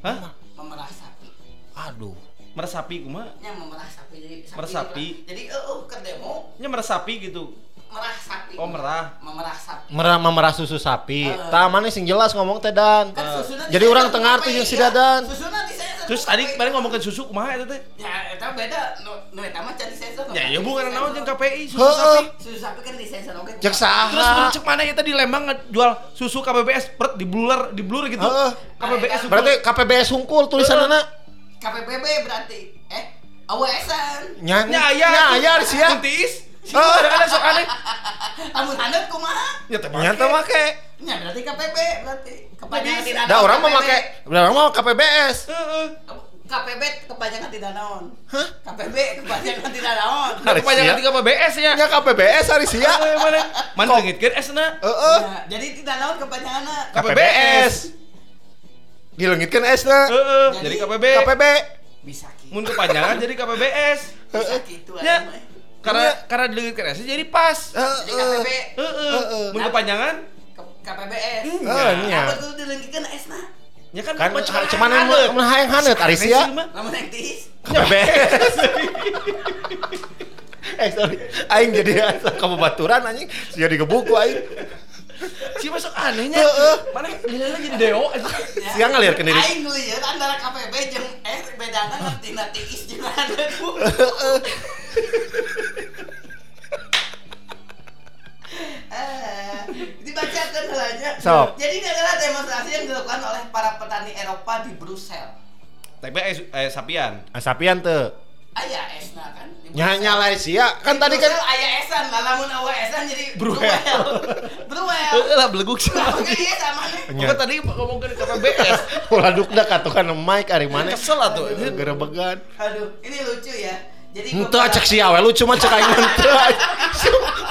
B: Hah?
C: Memerah sapi.
A: Aduh.
B: Meresapi kumaha?
C: Nya memerah sapi jadi sapi.
B: Meresapi.
C: Jadi eh uh, ke demo
B: Nya meresapi gitu.
C: merah sapi.
B: Oh, merah.
C: Memerah sapi.
A: Merah memerah susu sapi.
C: Heeh.
A: Tah mana sing jelas ngomong teh dan.
C: Kan susuna
A: Jadi orang
C: ke
A: tengah arti
C: KPI,
A: jeung si. Dadan.
B: Terus
C: ke
B: tadi
C: KPI.
B: kemarin ngomongin susu kumaha eta teh?
C: Ya, eta beda. Nu nu eta mah can disensor.
B: Ya, ya bukan naon jeung KPI susu sapi.
C: Susu sapi kan disensor oke.
A: Cek saha.
B: Terus mun cek mana eta di Lembang ngejual susu KBBS pret di blur di blur gitu.
A: Heeh.
B: KBBS susu.
A: Berarti KPBS hungkul tulisanana.
C: KPPB berarti. Eh, awesan.
A: Nya
B: nya aya.
A: Nya aya sih ya.
B: Kuntis.
A: Heeh.
B: Ada ada sok aneh.
C: Amun handap kumaha?
B: Ya teh
A: Nya teh make.
C: Nya berarti KPP berarti. Kepanjangan tidak
A: Da orang mah
C: KPP.
A: make, da orang mah KPBS.
B: Heeh.
C: KPB kepanjangan tidak naon. Hah? KPB kepanjangan tidak naon.
A: Hari
B: Kepanjangan tiga KBBS ya.
A: Nya KPBS hari sia.
B: Eh, mana? Mana ngitkeun esna?
A: Heeh.
C: Ya, jadi tidak naon kepanjanganna.
B: KPBS.
A: Dileungitkeun S-na.
B: Heeh.
C: Jadi,
B: Jadi KPB.
A: KPB.
C: Bisa gitu.
B: Mun kepanjangan jadi KPBS.
C: Bisa gitu
B: Ya.
C: aya mah.
B: Karena karena dileungitkeun S jadi pas.
C: Jadi
A: Heeh.
C: KPB
B: Heeh. Mun kepanjangan
C: ke- KPBS.
A: Heeh, nya.
C: Apa tuh dileungitkeun S-na?
B: ya kan
A: Kan
B: cuma
A: cuman mun hayang haneut ari sia.
C: Lamun yang tiis.
A: KPBS. eh sorry aing jadi asa kabubaturan anjing sia digebuku aing
B: Si masuk anehnya.
A: Heeh.
B: Mana nilainya jadi deo aja.
A: Siang ngaliarkeun diri.
C: Aing lieur antara KPB jeung S bedana ngerti nanti is jeung ada tuh. Eh, dibacakan aja.
A: Sok.
C: Jadi ini adalah demonstrasi yang dilakukan oleh para petani Eropa di Brussel.
B: Tapi eh, eh sapian.
A: Asapian teu
C: Aya esna kan. di
A: nya
C: Brussel.
A: nyala sia kan
C: Di
A: tadi kan
C: Brussel aya esan, lah lamun awa esan jadi
A: Bruel.
C: Bruel.
B: Heeh lah beleguk sih.
C: Nah, oke iya sama nih.
B: Bukan tadi ngomongin KPBS.
A: Waduh dah katukan mic ari mana
B: Kesel lah tuh.
A: gerebegan
C: Aduh, ini lucu ya. Jadi beberapa-
A: cek si awe lucu mah cek aing ente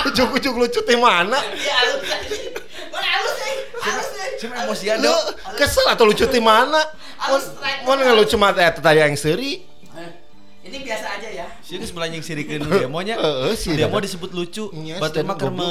A: Ujuk-ujuk lucu teh mana
C: Ya halus aja. Mana halus sih? Halus sih.
B: Cuma emosian
A: Lu kesel atau lucu teh mana
C: strike.
A: Mun nggak lucu mah teh tadi yang seri
C: Eh, Ini biasa aja ya.
B: Sih geus mulai sirikeun demonya.
A: Heeh, sih,
B: Demo
A: Dada.
B: disebut lucu.
A: Iya,
B: Batu mah me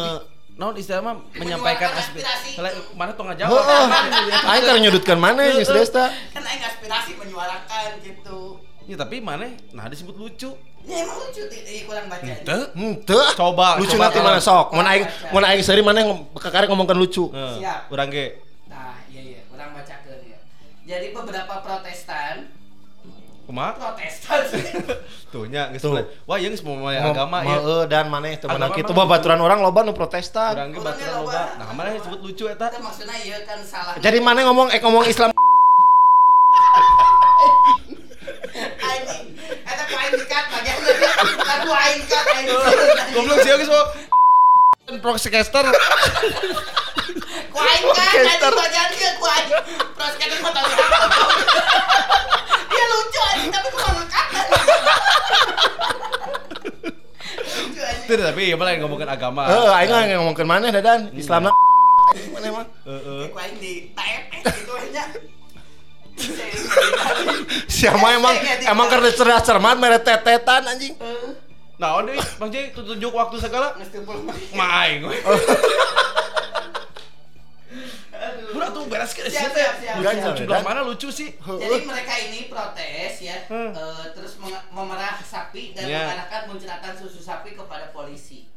B: naon istilah mah menyampaikan aspirasi. Mana tong
A: Heeh.
B: ngajawab.
A: Aing keur nyudutkan mana geus desta
C: Kan aing aspirasi menyuarakan gitu.
B: Ya tapi mana nah disebut lucu.
C: Ya emang lucu kurang baca.
B: Teu.
A: Henteu
B: Coba,
A: lucu nanti mana sok mun aing mun aing seri mana yang kakare ngomongkan lucu
B: Heeh.
C: Siap.
B: Urang ge
C: Nah, iya iya, orang bacakeun ya. Jadi beberapa protestan,
B: kumaha?
C: protestan.
B: Tuh nya geus mulai. Wah, yang geus mau mulai
A: Mau-
B: agama ya.
A: eh, dan mana itu
B: Agama
A: menang itu
B: mah-
A: babaturan orang loba nu protestan
B: Urang ge
C: Orangnya
B: baturan
C: loba.
B: Nah, mana disebut lucu eta?
C: Itu maksudnya iya kan salah.
A: jadi mana ngomong eh ngomong Islam
C: anjing. Eta ku aing dikat bagian. Lagu aing kat aing.
B: Goblok sih geus mau Prosecaster.
C: Ku aing kat anjing bagian ke ku aing. Prosedur mah tadi. Dia lucu anjing tapi ku mau. Lucu anjing.
B: Tuh, tapi ya malah ngomongin agama.
A: Heeh, aing mah ngomongkeun mana dadan Islamna mana emang
B: Heeh.
C: Ku aing di TPS gitu nya.
A: Siapa emang emang karena cerdas cermat mere tetetan anjing.
B: Nah, deui Bang Jay tunjuk waktu segala. Main Udah tuh beres ke
C: Siap,
B: situ ya. Lucu, belah mana lucu sih?
C: Jadi mereka ini protes ya,
B: Hmm.
C: eh, terus memerah sapi dan
B: Ya.
C: mengarahkan muncratan susu sapi kepada polisi.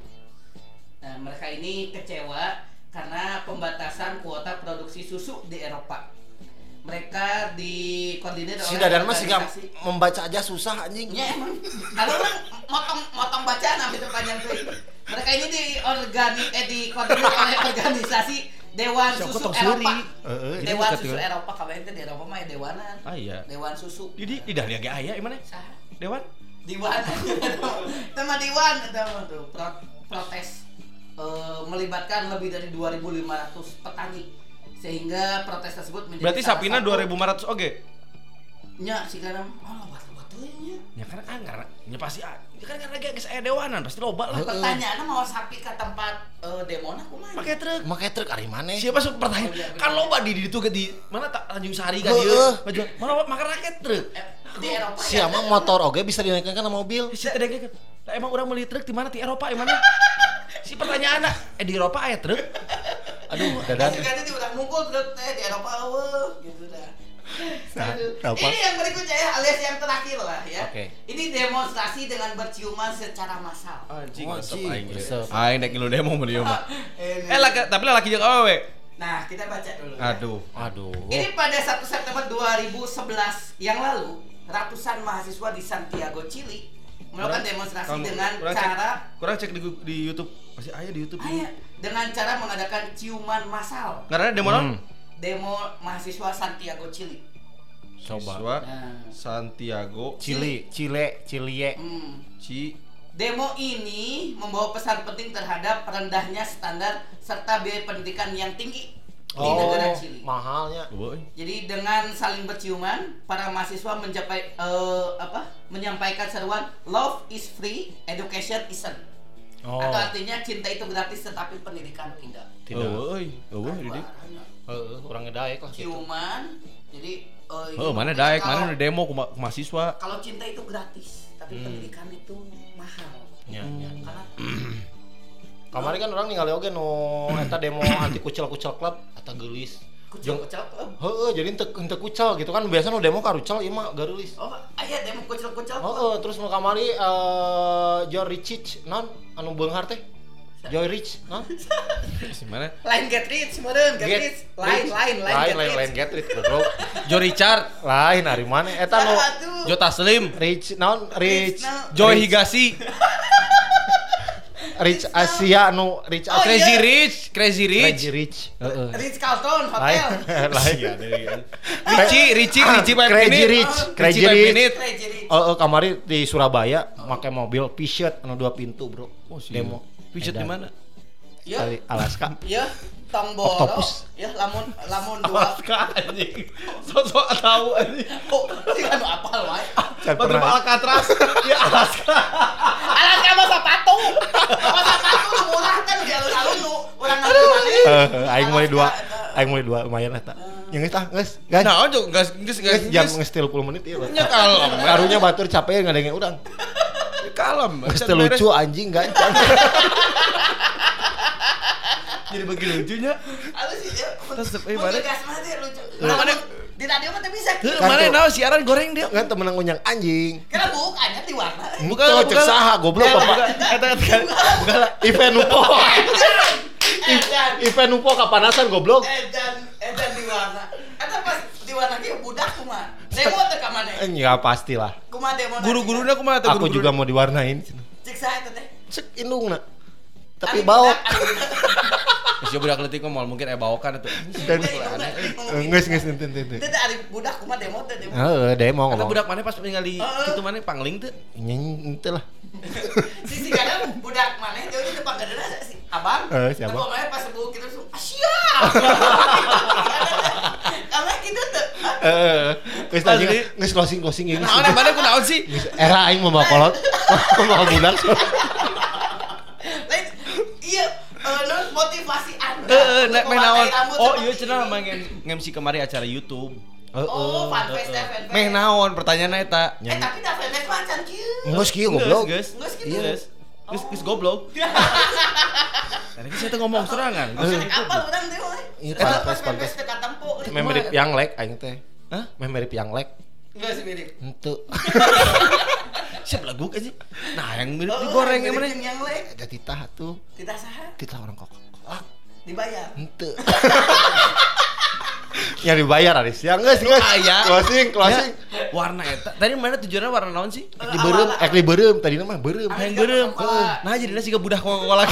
C: Nah, mereka ini kecewa karena pembatasan kuota produksi susu di Eropa. Mereka dikoordinir oleh
A: Si dadan mah sih
C: organisasi-
A: membaca aja susah anjing.
C: Ya emang, karena orang motong motong bacaan sampai itu panjang tuh. Mereka ini diorgani eh dikoordinir oleh organisasi Dewan
B: Siapa
C: Susu Eropa.
A: Heeh.
B: Jadi
C: Dewan Susu
B: ya.
C: Eropa kabarnya itu di Eropa mah ya dewanan.
B: Ah iya.
C: Dewan Susu.
B: Di di dahlia ge aya mana?
C: Saha?
B: Dewan.
C: Diwan. Tema Diwan itu mah tuh pro- protes eh, melibatkan lebih dari 2.500 petani sehingga protes tersebut menjadi
B: Berarti sapina
C: satu-
B: 2500 oge.
C: nya sih karena oh.
B: Ya kan kan karena ya pasti ah, ya kan karena geus aya dewanan pasti loba lah.
C: Pertanyaannya mau sapi ke tempat eh, demona kumaha?
B: Pakai truk.
A: Make truk ari mana?
B: Siapa sok pertanyaan?
C: Oh, iya.
B: Kan loba di di itu ke di mana tak Tanjung Sari kan dia. Mana makan raket truk.
C: Eh, di Eropa ya.
A: Siapa motor oge bisa dinaikkan ke mobil.
B: Si kan. Lah emang orang beli truk di mana di Eropa di mana? Si pertanyaan eh di Eropa aya truk.
A: Aduh, dadan.
C: Kan itu udah mungkul terus teh di Eropa eueuh gitu.
A: Nah, apa?
C: Ini yang berikutnya ya alias yang terakhir lah ya.
A: Oke.
C: Ini demonstrasi dengan berciuman secara massal.
B: Anjing,
A: Oh,
B: aing. Aing nek lu demo mun dieu mah. Eh laki, tapi laki jeung awewe.
C: Nah, kita baca dulu. ya.
B: Aduh.
A: Aduh.
C: Ini pada 1 September 2011 yang lalu, ratusan mahasiswa di Santiago, Chili melakukan demonstrasi
B: Kamu-
C: dengan
B: kurang
C: cara
B: cek, kurang cek di, di YouTube. Masih aya di YouTube.
C: Ah, iya. dengan cara mengadakan ciuman massal.
B: Karena demo?
A: Hmm.
C: Demo mahasiswa Santiago, Chili.
A: Coba.
B: Siswa
C: Nah,
B: Santiago
A: Cili, Cile, Cilie.
C: hmm.
B: Ci
C: Demo ini membawa pesan penting terhadap rendahnya standar serta biaya pendidikan yang tinggi di negara Chili.
A: mahalnya.
C: Jadi dengan saling berciuman, para mahasiswa mencapai eh, apa? menyampaikan seruan love is free, education isn't.
A: Oh.
C: Atau artinya cinta itu gratis tetapi pendidikan tidak.
A: Tidak.
B: Eueuh, eueuh
C: Kan
B: Didi.
C: warnanya.
A: Heeh, orang ngedaek lah gitu.
C: Ciuman, jadi eh, ini
B: Oh, mana daek,
C: kalau-
B: mana demo ku ma- ku mahasiswa.
C: Kalau cinta itu gratis, tapi pendidikan itu mahal.
A: Ya, ya.
C: Karena
A: Kemarin kan orang ningali oge nu eta demo anti kucel-kucel klub eta geulis.
C: Kucel kucel. oh.
A: Heeh, jadi ente ente kucal gitu kan biasanya nu demo karucal ieu mah garulis.
C: Oh, aya demo kucel kucel.
A: Heeh, terus nu kamari eh Joy Rich non anu beunghar teh. Joy Rich non?
B: Si mana?
C: Lain get rich, meureun get rich. Lain lain lain
A: lain
C: get
A: lain lain
C: rich.
A: get rich goblok.
B: Joe Richard,
A: Lain hari mana eta nu
C: Aduh.
B: Joe Taslim,
A: Rich non Rich
C: Rich,
B: Joy
A: Rich-
B: Higashi,
A: Rich Asia nu Rich
C: Oh,
B: Crazy
C: iya.
B: Rich, Crazy Rich,
A: Crazy Rich. Heeh.
C: Ritz Carlton
A: Lain
C: Hotel.
A: lain.
B: Richie, Richie, Richie
A: Crazy
B: Minute,
A: Rich, Crazy
B: Richie Five
A: Rich.
C: Crazy Rich.
A: Oh, oh, kamari di Surabaya pakai mobil Peugeot anu dua pintu, Bro.
B: Oh.
A: Demo.
B: Pijet di mana?
C: Ya,
A: Dari Alaska.
C: ya, boro.
A: Octopus.
C: Ya, lamun lamun dua.
B: Alaska anjing. Sosok tahu anjing.
C: Oh, sih kan apal wae.
B: Batu. Alcatraz. Ya Alaska.
C: Alaska mah sepatu. Mah sepatu nu murah kan di alun-alun nu urang ngambil mana.
A: Eh, aing mulai dua.
C: Alaska,
A: Aing mulai dua lumayan eta. Yang geus tah, geus. Guys.
B: Nah, ojo gas gas.
A: Geus jam geus 30 menit ieu.
B: Nya kalem.
A: Karunya batur capek ngadenge urang.
B: Kalem.
A: Teu lucu anjing gancang.
B: Jadi bagi lucunya.
C: Aduh sih dia.
B: Terus, eh, mana?
C: dia lucu.
B: Mana?
C: Mana? Di radio mah bisa.
A: Kan
B: mana
A: tuh.
B: naon siaran goreng dia?
A: Kan temenang unyang anjing.
C: Kira bukannya di warna.
B: Bukan,
A: cek
B: bukan.
A: saha goblok
B: Ya,
A: Bapak.
B: bukan. Eta bukan lah.
A: Event upo. Event upo kapanasan goblok.
C: Edan, edan di warna. Eta pas di warna ge budak kumaha. Demo teh ka mana?
A: Ya pastilah.
C: Kumaha demo?
B: Guru-gurunya kumaha teh
A: Aku juga mau diwarnain.
C: Cek eta teh?
A: Cek indungna. Tapi
C: Anu
A: bau.
C: budak,
B: leutik mah mungkin aya bawokan atuh.
A: Dan
C: Geus
A: geus geus ente ente ente.
C: Teh ari budak kumaha demo teh demo.
A: Heeh, demo
B: Kata
A: ngomong.
B: budak mana pas ningali
C: Heeh.
B: kitu mana pangling teh?
A: Nyanyi ente lah.
C: Si si kadang budak maneh dia di depan gadana si abang.
A: Eh, si abang.
C: Tapi maneh pas sebelum kita langsung Asia. Karena kita tuh
A: Heeh. Geus tadi geus closing closing ini.
B: Naon yang mana ku naon sih?
A: Era aing mau kolot. Mau budak.
C: lain iya eh, non motivasi Anda.
B: Heeh, nek main naon? Oh, iya cenah mah nge-MC kemari acara YouTube.
C: Oh, fanfest teh fanfest.
B: Meh naon pertanyaannya eta?
C: Eh tapi dah fanfest macan kieu.
A: Geus kieu goblok.
B: Geus,
C: Geus kitu.
B: Geus geus goblok. Tadi saya tuh ngomong serangan.
C: Nek apal urang teh mah.
A: Iya,
C: Eta pas teh katempo.
A: Memori yang lek aing teh.
B: Hah?
A: Memori yang lek.
C: Enggak sih mirip.
A: Ente.
B: Siap lagu aja. Nah, yang mirip
C: Oh,
B: digoreng yang mana?
C: Yang lek.
A: Jadi tah tuh.
C: Tidak saha
A: Kita orang kok. Ah,
C: dibayar.
A: ente. Ya dibayar Aris. Ya geus geus.
B: Aya.
A: Closing closing.
B: Ya, warna eta. Tadi mana tujuannya warna naon sih?
A: Di beureum, ek di beureum tadi mah beureum.
B: Yang.
C: Coca-Cola.
B: Nah, jadi nasi budak Coca-Cola.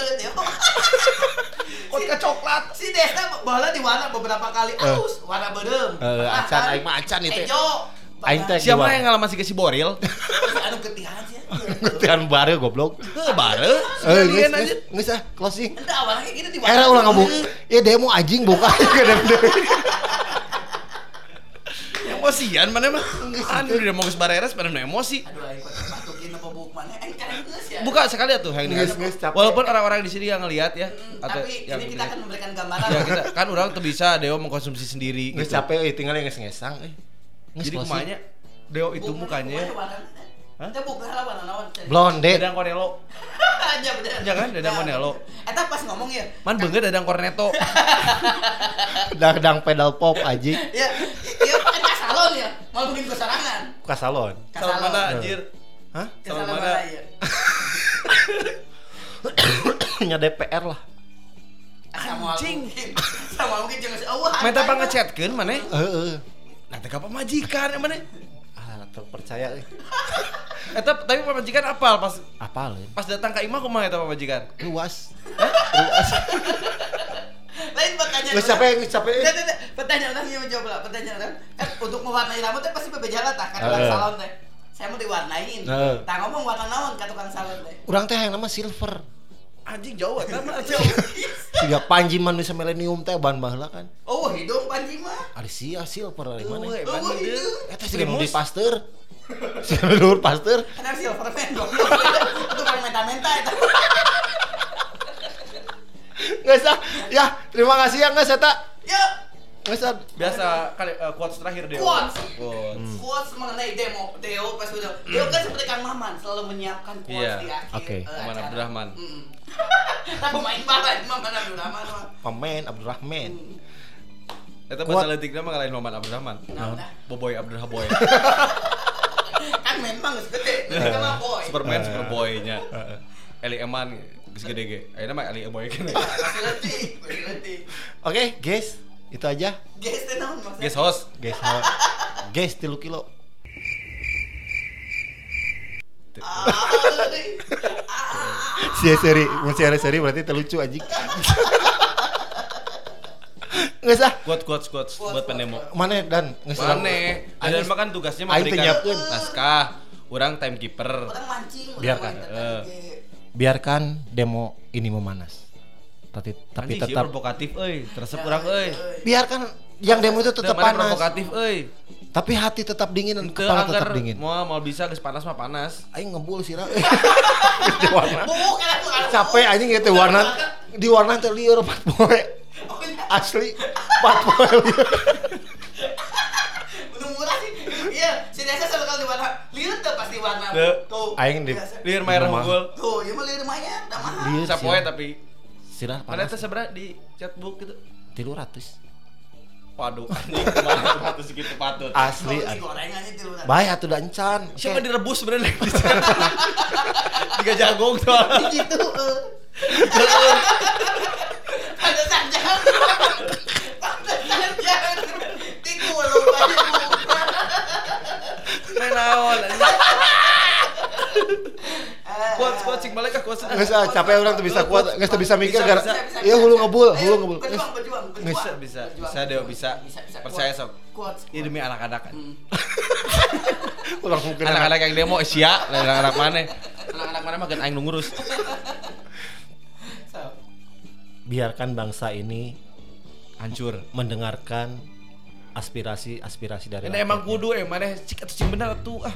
C: Eh, dia mah.
B: Vodka coklat.
C: Si Desta baheula di warna beberapa kali aus, warna beureum.
A: Eh, acan,
C: kan?
A: aing mah acan itu.
C: Ejo.
A: Aing teh
B: Siapa yang ngalaman si si Boril?
C: Anu ketihan sih.
A: Kan bare goblok.
B: Heuh, bare.
A: Eh, geus
B: Sekalian aja.
A: geus ah closing.
C: Ente awalnya kayak gitu di
A: Era ulang ngomong. Ya demo anjing buka gede
B: Emosian mana mah? Anu dia mau geus bareres pada nu emosi.
C: Aduh, aing kok patukin apa buk mana? Aing kan geus ya.
B: Buka sekali atuh yang. Walaupun orang-orang di sini yang ngelihat ya
C: Hmm,
B: atau
C: Tapi
B: yang
C: ini kita akan memberikan gambaran.
B: ya kita kan orang tuh bisa Deo mengkonsumsi sendiri
A: Geus
B: gitu.
A: capek euy tinggal yang ngesang euy.
B: Jadi kumanya Deo itu mukanya Hah?
C: Bukan.
A: Blonde.
B: dadang Cornelo.
C: Aja bener.
B: Jangan, dadang Cornelo.
C: Eta pas ngomong ya.
B: Man beungeut dadang Cornetto.
A: Dang pedal pop anjing.
C: Ya, iya kan ka salon ya. Mau bikin ke sarangan.
A: Ka salon.
C: Ka
B: Salah mana
A: Eh.
B: anjir?
A: Hah?
C: Ke
B: Salon
C: salon
B: mana?
C: ya?
A: Nya DPR lah.
C: Sama
B: Anjing.
C: Sama mungkin jangan oh
B: Meta pangecetkeun mana?
A: Heeh.
B: Nah, teh ka pamajikan mana?
A: Ah, terpercaya euy.
B: Eta tapi pamajikan apal pas
A: Apal euy.
B: pas datang ke imah kumaha eta pamajikan?
A: Luas.
C: Lain pertanyaan.
A: Geus capek, geus capek.
C: Tidak, tidak, pertanyaan orang yang menjawab lah. Pertanyaan orang kan untuk mewarnai rambut teh pasti berbeda tah kan tukang
A: Heeh.
C: salon teh. Saya mau diwarnain.
A: Heeh.
C: Tak ngomong warna naon ka tukang salon teh.
A: Urang teh yang nama silver.
B: Anjing jauh eta mah.
A: Siga panji manusia milenium teh ban baheula kan.
C: Oh, hidung panji mah.
A: Ari sia dari mana?
B: Eueuh,
C: Oh,
B: emang
C: itu.
B: hidung.
A: Eta siga nu di pasteur. Nu di pasteur.
C: Karena silverman dong. Itu kan menta-menta itu.
A: Geus ah. Ya, terima kasih ya geus eta.
C: Yuk.
A: Geus.
B: Biasa kali eh, quotes terakhir Deo.
C: Quotes.
B: Quotes.
C: Quotes mengenai demo Deo pas udah Deo kan seperti Kang Maman selalu menyiapkan quotes
B: Iya.
C: di akhir
A: Oke.
C: eh,
B: Maman
C: acara.
B: Abdurrahman.
C: Mm-mm. Tapi main parah Maman Abdurrahman.
A: Pemain Abdurrahman.
B: Eta
A: Quote.
B: bahasa letikna mah ngalahin Maman Abdurrahman.
C: Nah, nah.
B: Boboy Abdurrahboy.
C: kan memang geus gede. Kan mah boy.
B: Superman Superboy-nya. Eli Eman geus gede ge. Ayeuna mah Eli Boy kan.
C: Letih.
A: Oke, guys, itu aja.
C: Guys, teh naon maksudnya?
B: Guys host.
A: Guys, ha- guys, 3 kilo.
C: Ah,
A: Si seri, mun si seri berarti terlucu anjing. Nggak sah.
B: Quotes quotes quotes buat pendemo.
A: Mana dan nggak
B: Mana? Ada mah kan tugasnya memberikan naskah. Orang timekeeper.
C: Orang mancing,
A: Biarkan.
B: Eh.
A: Biarkan demo ini memanas. Tapi tapi
B: Anjing,
A: tetap
B: provokatif euy. Teresep urang euy.
A: biarkan yang demo itu tetap panas.
B: provokatif euy.
A: Tapi hati tetap dingin dan kepala tetap dingin.
B: mau mau bisa geus panas mah panas.
A: Aing ngebul sih Di
C: kan.
A: Capek anjing gitu warna di warna teh lieur pat poe.
C: Iya.
A: Asli pat poe lieur.
C: Murah sih. Iya, si Desa selalu kali warna. Lihat tuh pasti warna.
B: Tuh.
A: Aing di-
C: Biasa.
B: Lieur main
A: Rumah.
B: unggul.
C: Tuh, ya mah lihat lumayan, udah mahal.
A: Lieur
B: Sapoe tapi
A: Sirah
B: mana
A: panas.
B: teh seberapa di chatbook gitu.
A: 300.
B: Waduh, anjing ke mana tuh patut segitu patut.
A: Asli.
C: Oh,
A: anjing.
C: dah.
A: Baik atuh da encan.
B: Siapa
A: Oke.
B: direbus sebenarnya? Tiga jagung tuh.
C: Gitu. Ada saja. Ada
B: quotes sing balik ka quotes.
A: Nggak usah, capek orang tuh bisa kuat, nggak bisa mikir
B: bisa,
A: Iya hulu ngebul, hulu ngebul.
C: Berjuang.
B: Bisa, bisa, bisa, Deo, bisa. Percaya, sok. Ini demi anak-anak kan.
C: Hmm.
A: Ulang mungkin
B: Anak-anak yang demo eh, sia, anak-anak mana? Anak-anak mana mah kan aing ngurus.
C: So,
A: biarkan bangsa ini
B: Hancur.
A: mendengarkan aspirasi-aspirasi dari
B: Ini emang kudu eh mana cik atuh cing bener tuh ah.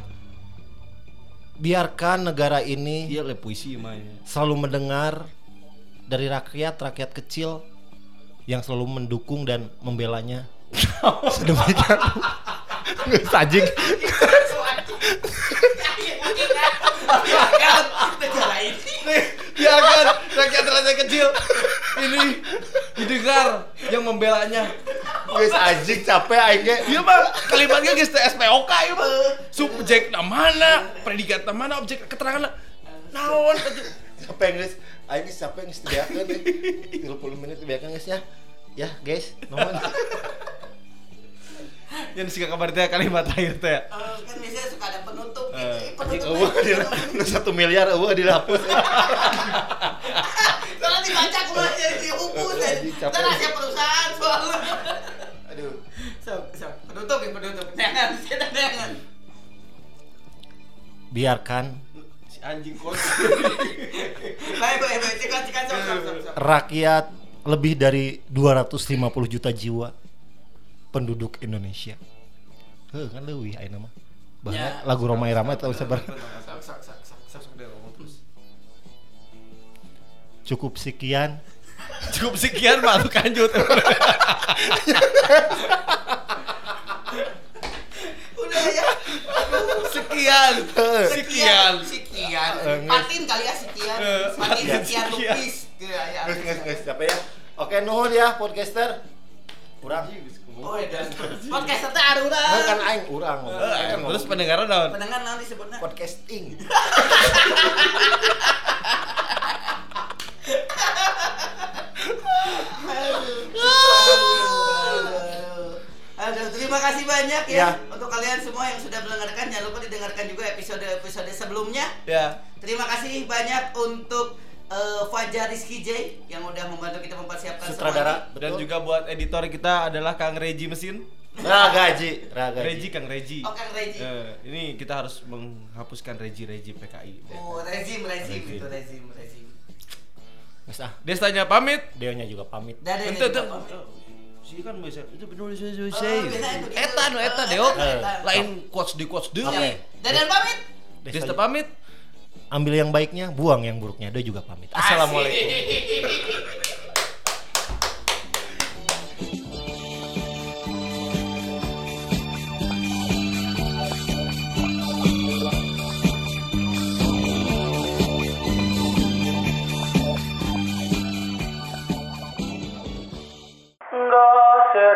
A: Biarkan negara ini
B: Iya le puisi mah. ya.
A: selalu mendengar dari rakyat rakyat kecil yang selalu mendukung dan membelanya sedemikian sajing
C: Biarkan
B: rakyat rakyat kecil ini didengar yang membelanya.
A: guys anjing capek aingnya
B: Iya mah kalimatnya geus teh SPOK ieu mah. Subjek na mana, predikat na mana, objek keterangan na naon atuh.
A: capek guys geus capek geus dibiarkan deh 30 menit dibiarkan guys ya ya guys nuhun
B: Yang sih kabar teh kalimat terakhir teh.
C: Eh, kan biasanya suka ada penutup gitu.
B: Eh,
C: penutup
A: eueuh di satu miliar eueuh dihapus
C: Soalnya dibaca keluar jadi dihapus ya. Ntar rahasia perusahaan soalnya.
A: aduh
C: So, so, penutup ya penutup. Jangan, kita jangan.
A: Biarkan
B: Si anjing
A: rakyat lebih dari 250 juta jiwa penduduk Indonesia. Heuh kan leuwih ayeuna mah. Bahkan
C: Ya.
A: lagu Roma Irama tahu sabar. Cukup sekian.
B: Cukup sekian mah lu kanjut.
C: Udah ya.
B: Sekian. Sekian.
C: Sekian.
A: Eh, nges.
C: Patin kali ya sekian.
B: Eh,
C: Patin sekian
B: sekian.
C: Gitu ya, ya.
A: Geus geus geus capek ya. Oke nuhun ya podcaster. Urang.
C: Oh, ya. Podcast teh arura.
A: Heuh, kan aing urang. kan
B: Terus
A: ngomong.
B: pendengaran naon?
C: Pendengar nanti disebutnya.
A: podcasting.
C: Aduh. Aduh, terima kasih banyak ya,
A: Ya.
C: untuk kalian semua yang sudah mendengarkan. Jangan lupa didengarkan juga episode-episode sebelumnya.
B: Ya.
C: Terima kasih banyak untuk eh, Fajar Rizky J yang udah membantu kita mempersiapkan
A: Sutradara.
C: semuanya.
B: Dan juga buat editor kita adalah Kang Reji Mesin.
A: Raga Haji, Raga
B: Reji. Kang Reji.
C: Oh, Kang Reji.
B: Eh, ini kita harus menghapuskan Reji-Reji PKI.
C: Oh, rezim, rezim
B: Rezim.
C: itu rezim, rezim.
A: Mas ah,
B: Destanya pamit.
A: Deonya juga pamit.
C: Dari
B: Ente tuh. Si kan bisa itu benar bisa bisa.
C: Oh, biasa itu.
B: Eta nu eta
C: Oh,
B: deo. Lain quotes di quotes deui.
A: Oke.
C: Dadan pamit.
B: Desta pamit.
A: Ambil yang baiknya, buang yang buruknya. Dia juga pamit. Assalamualaikum.
D: Nggak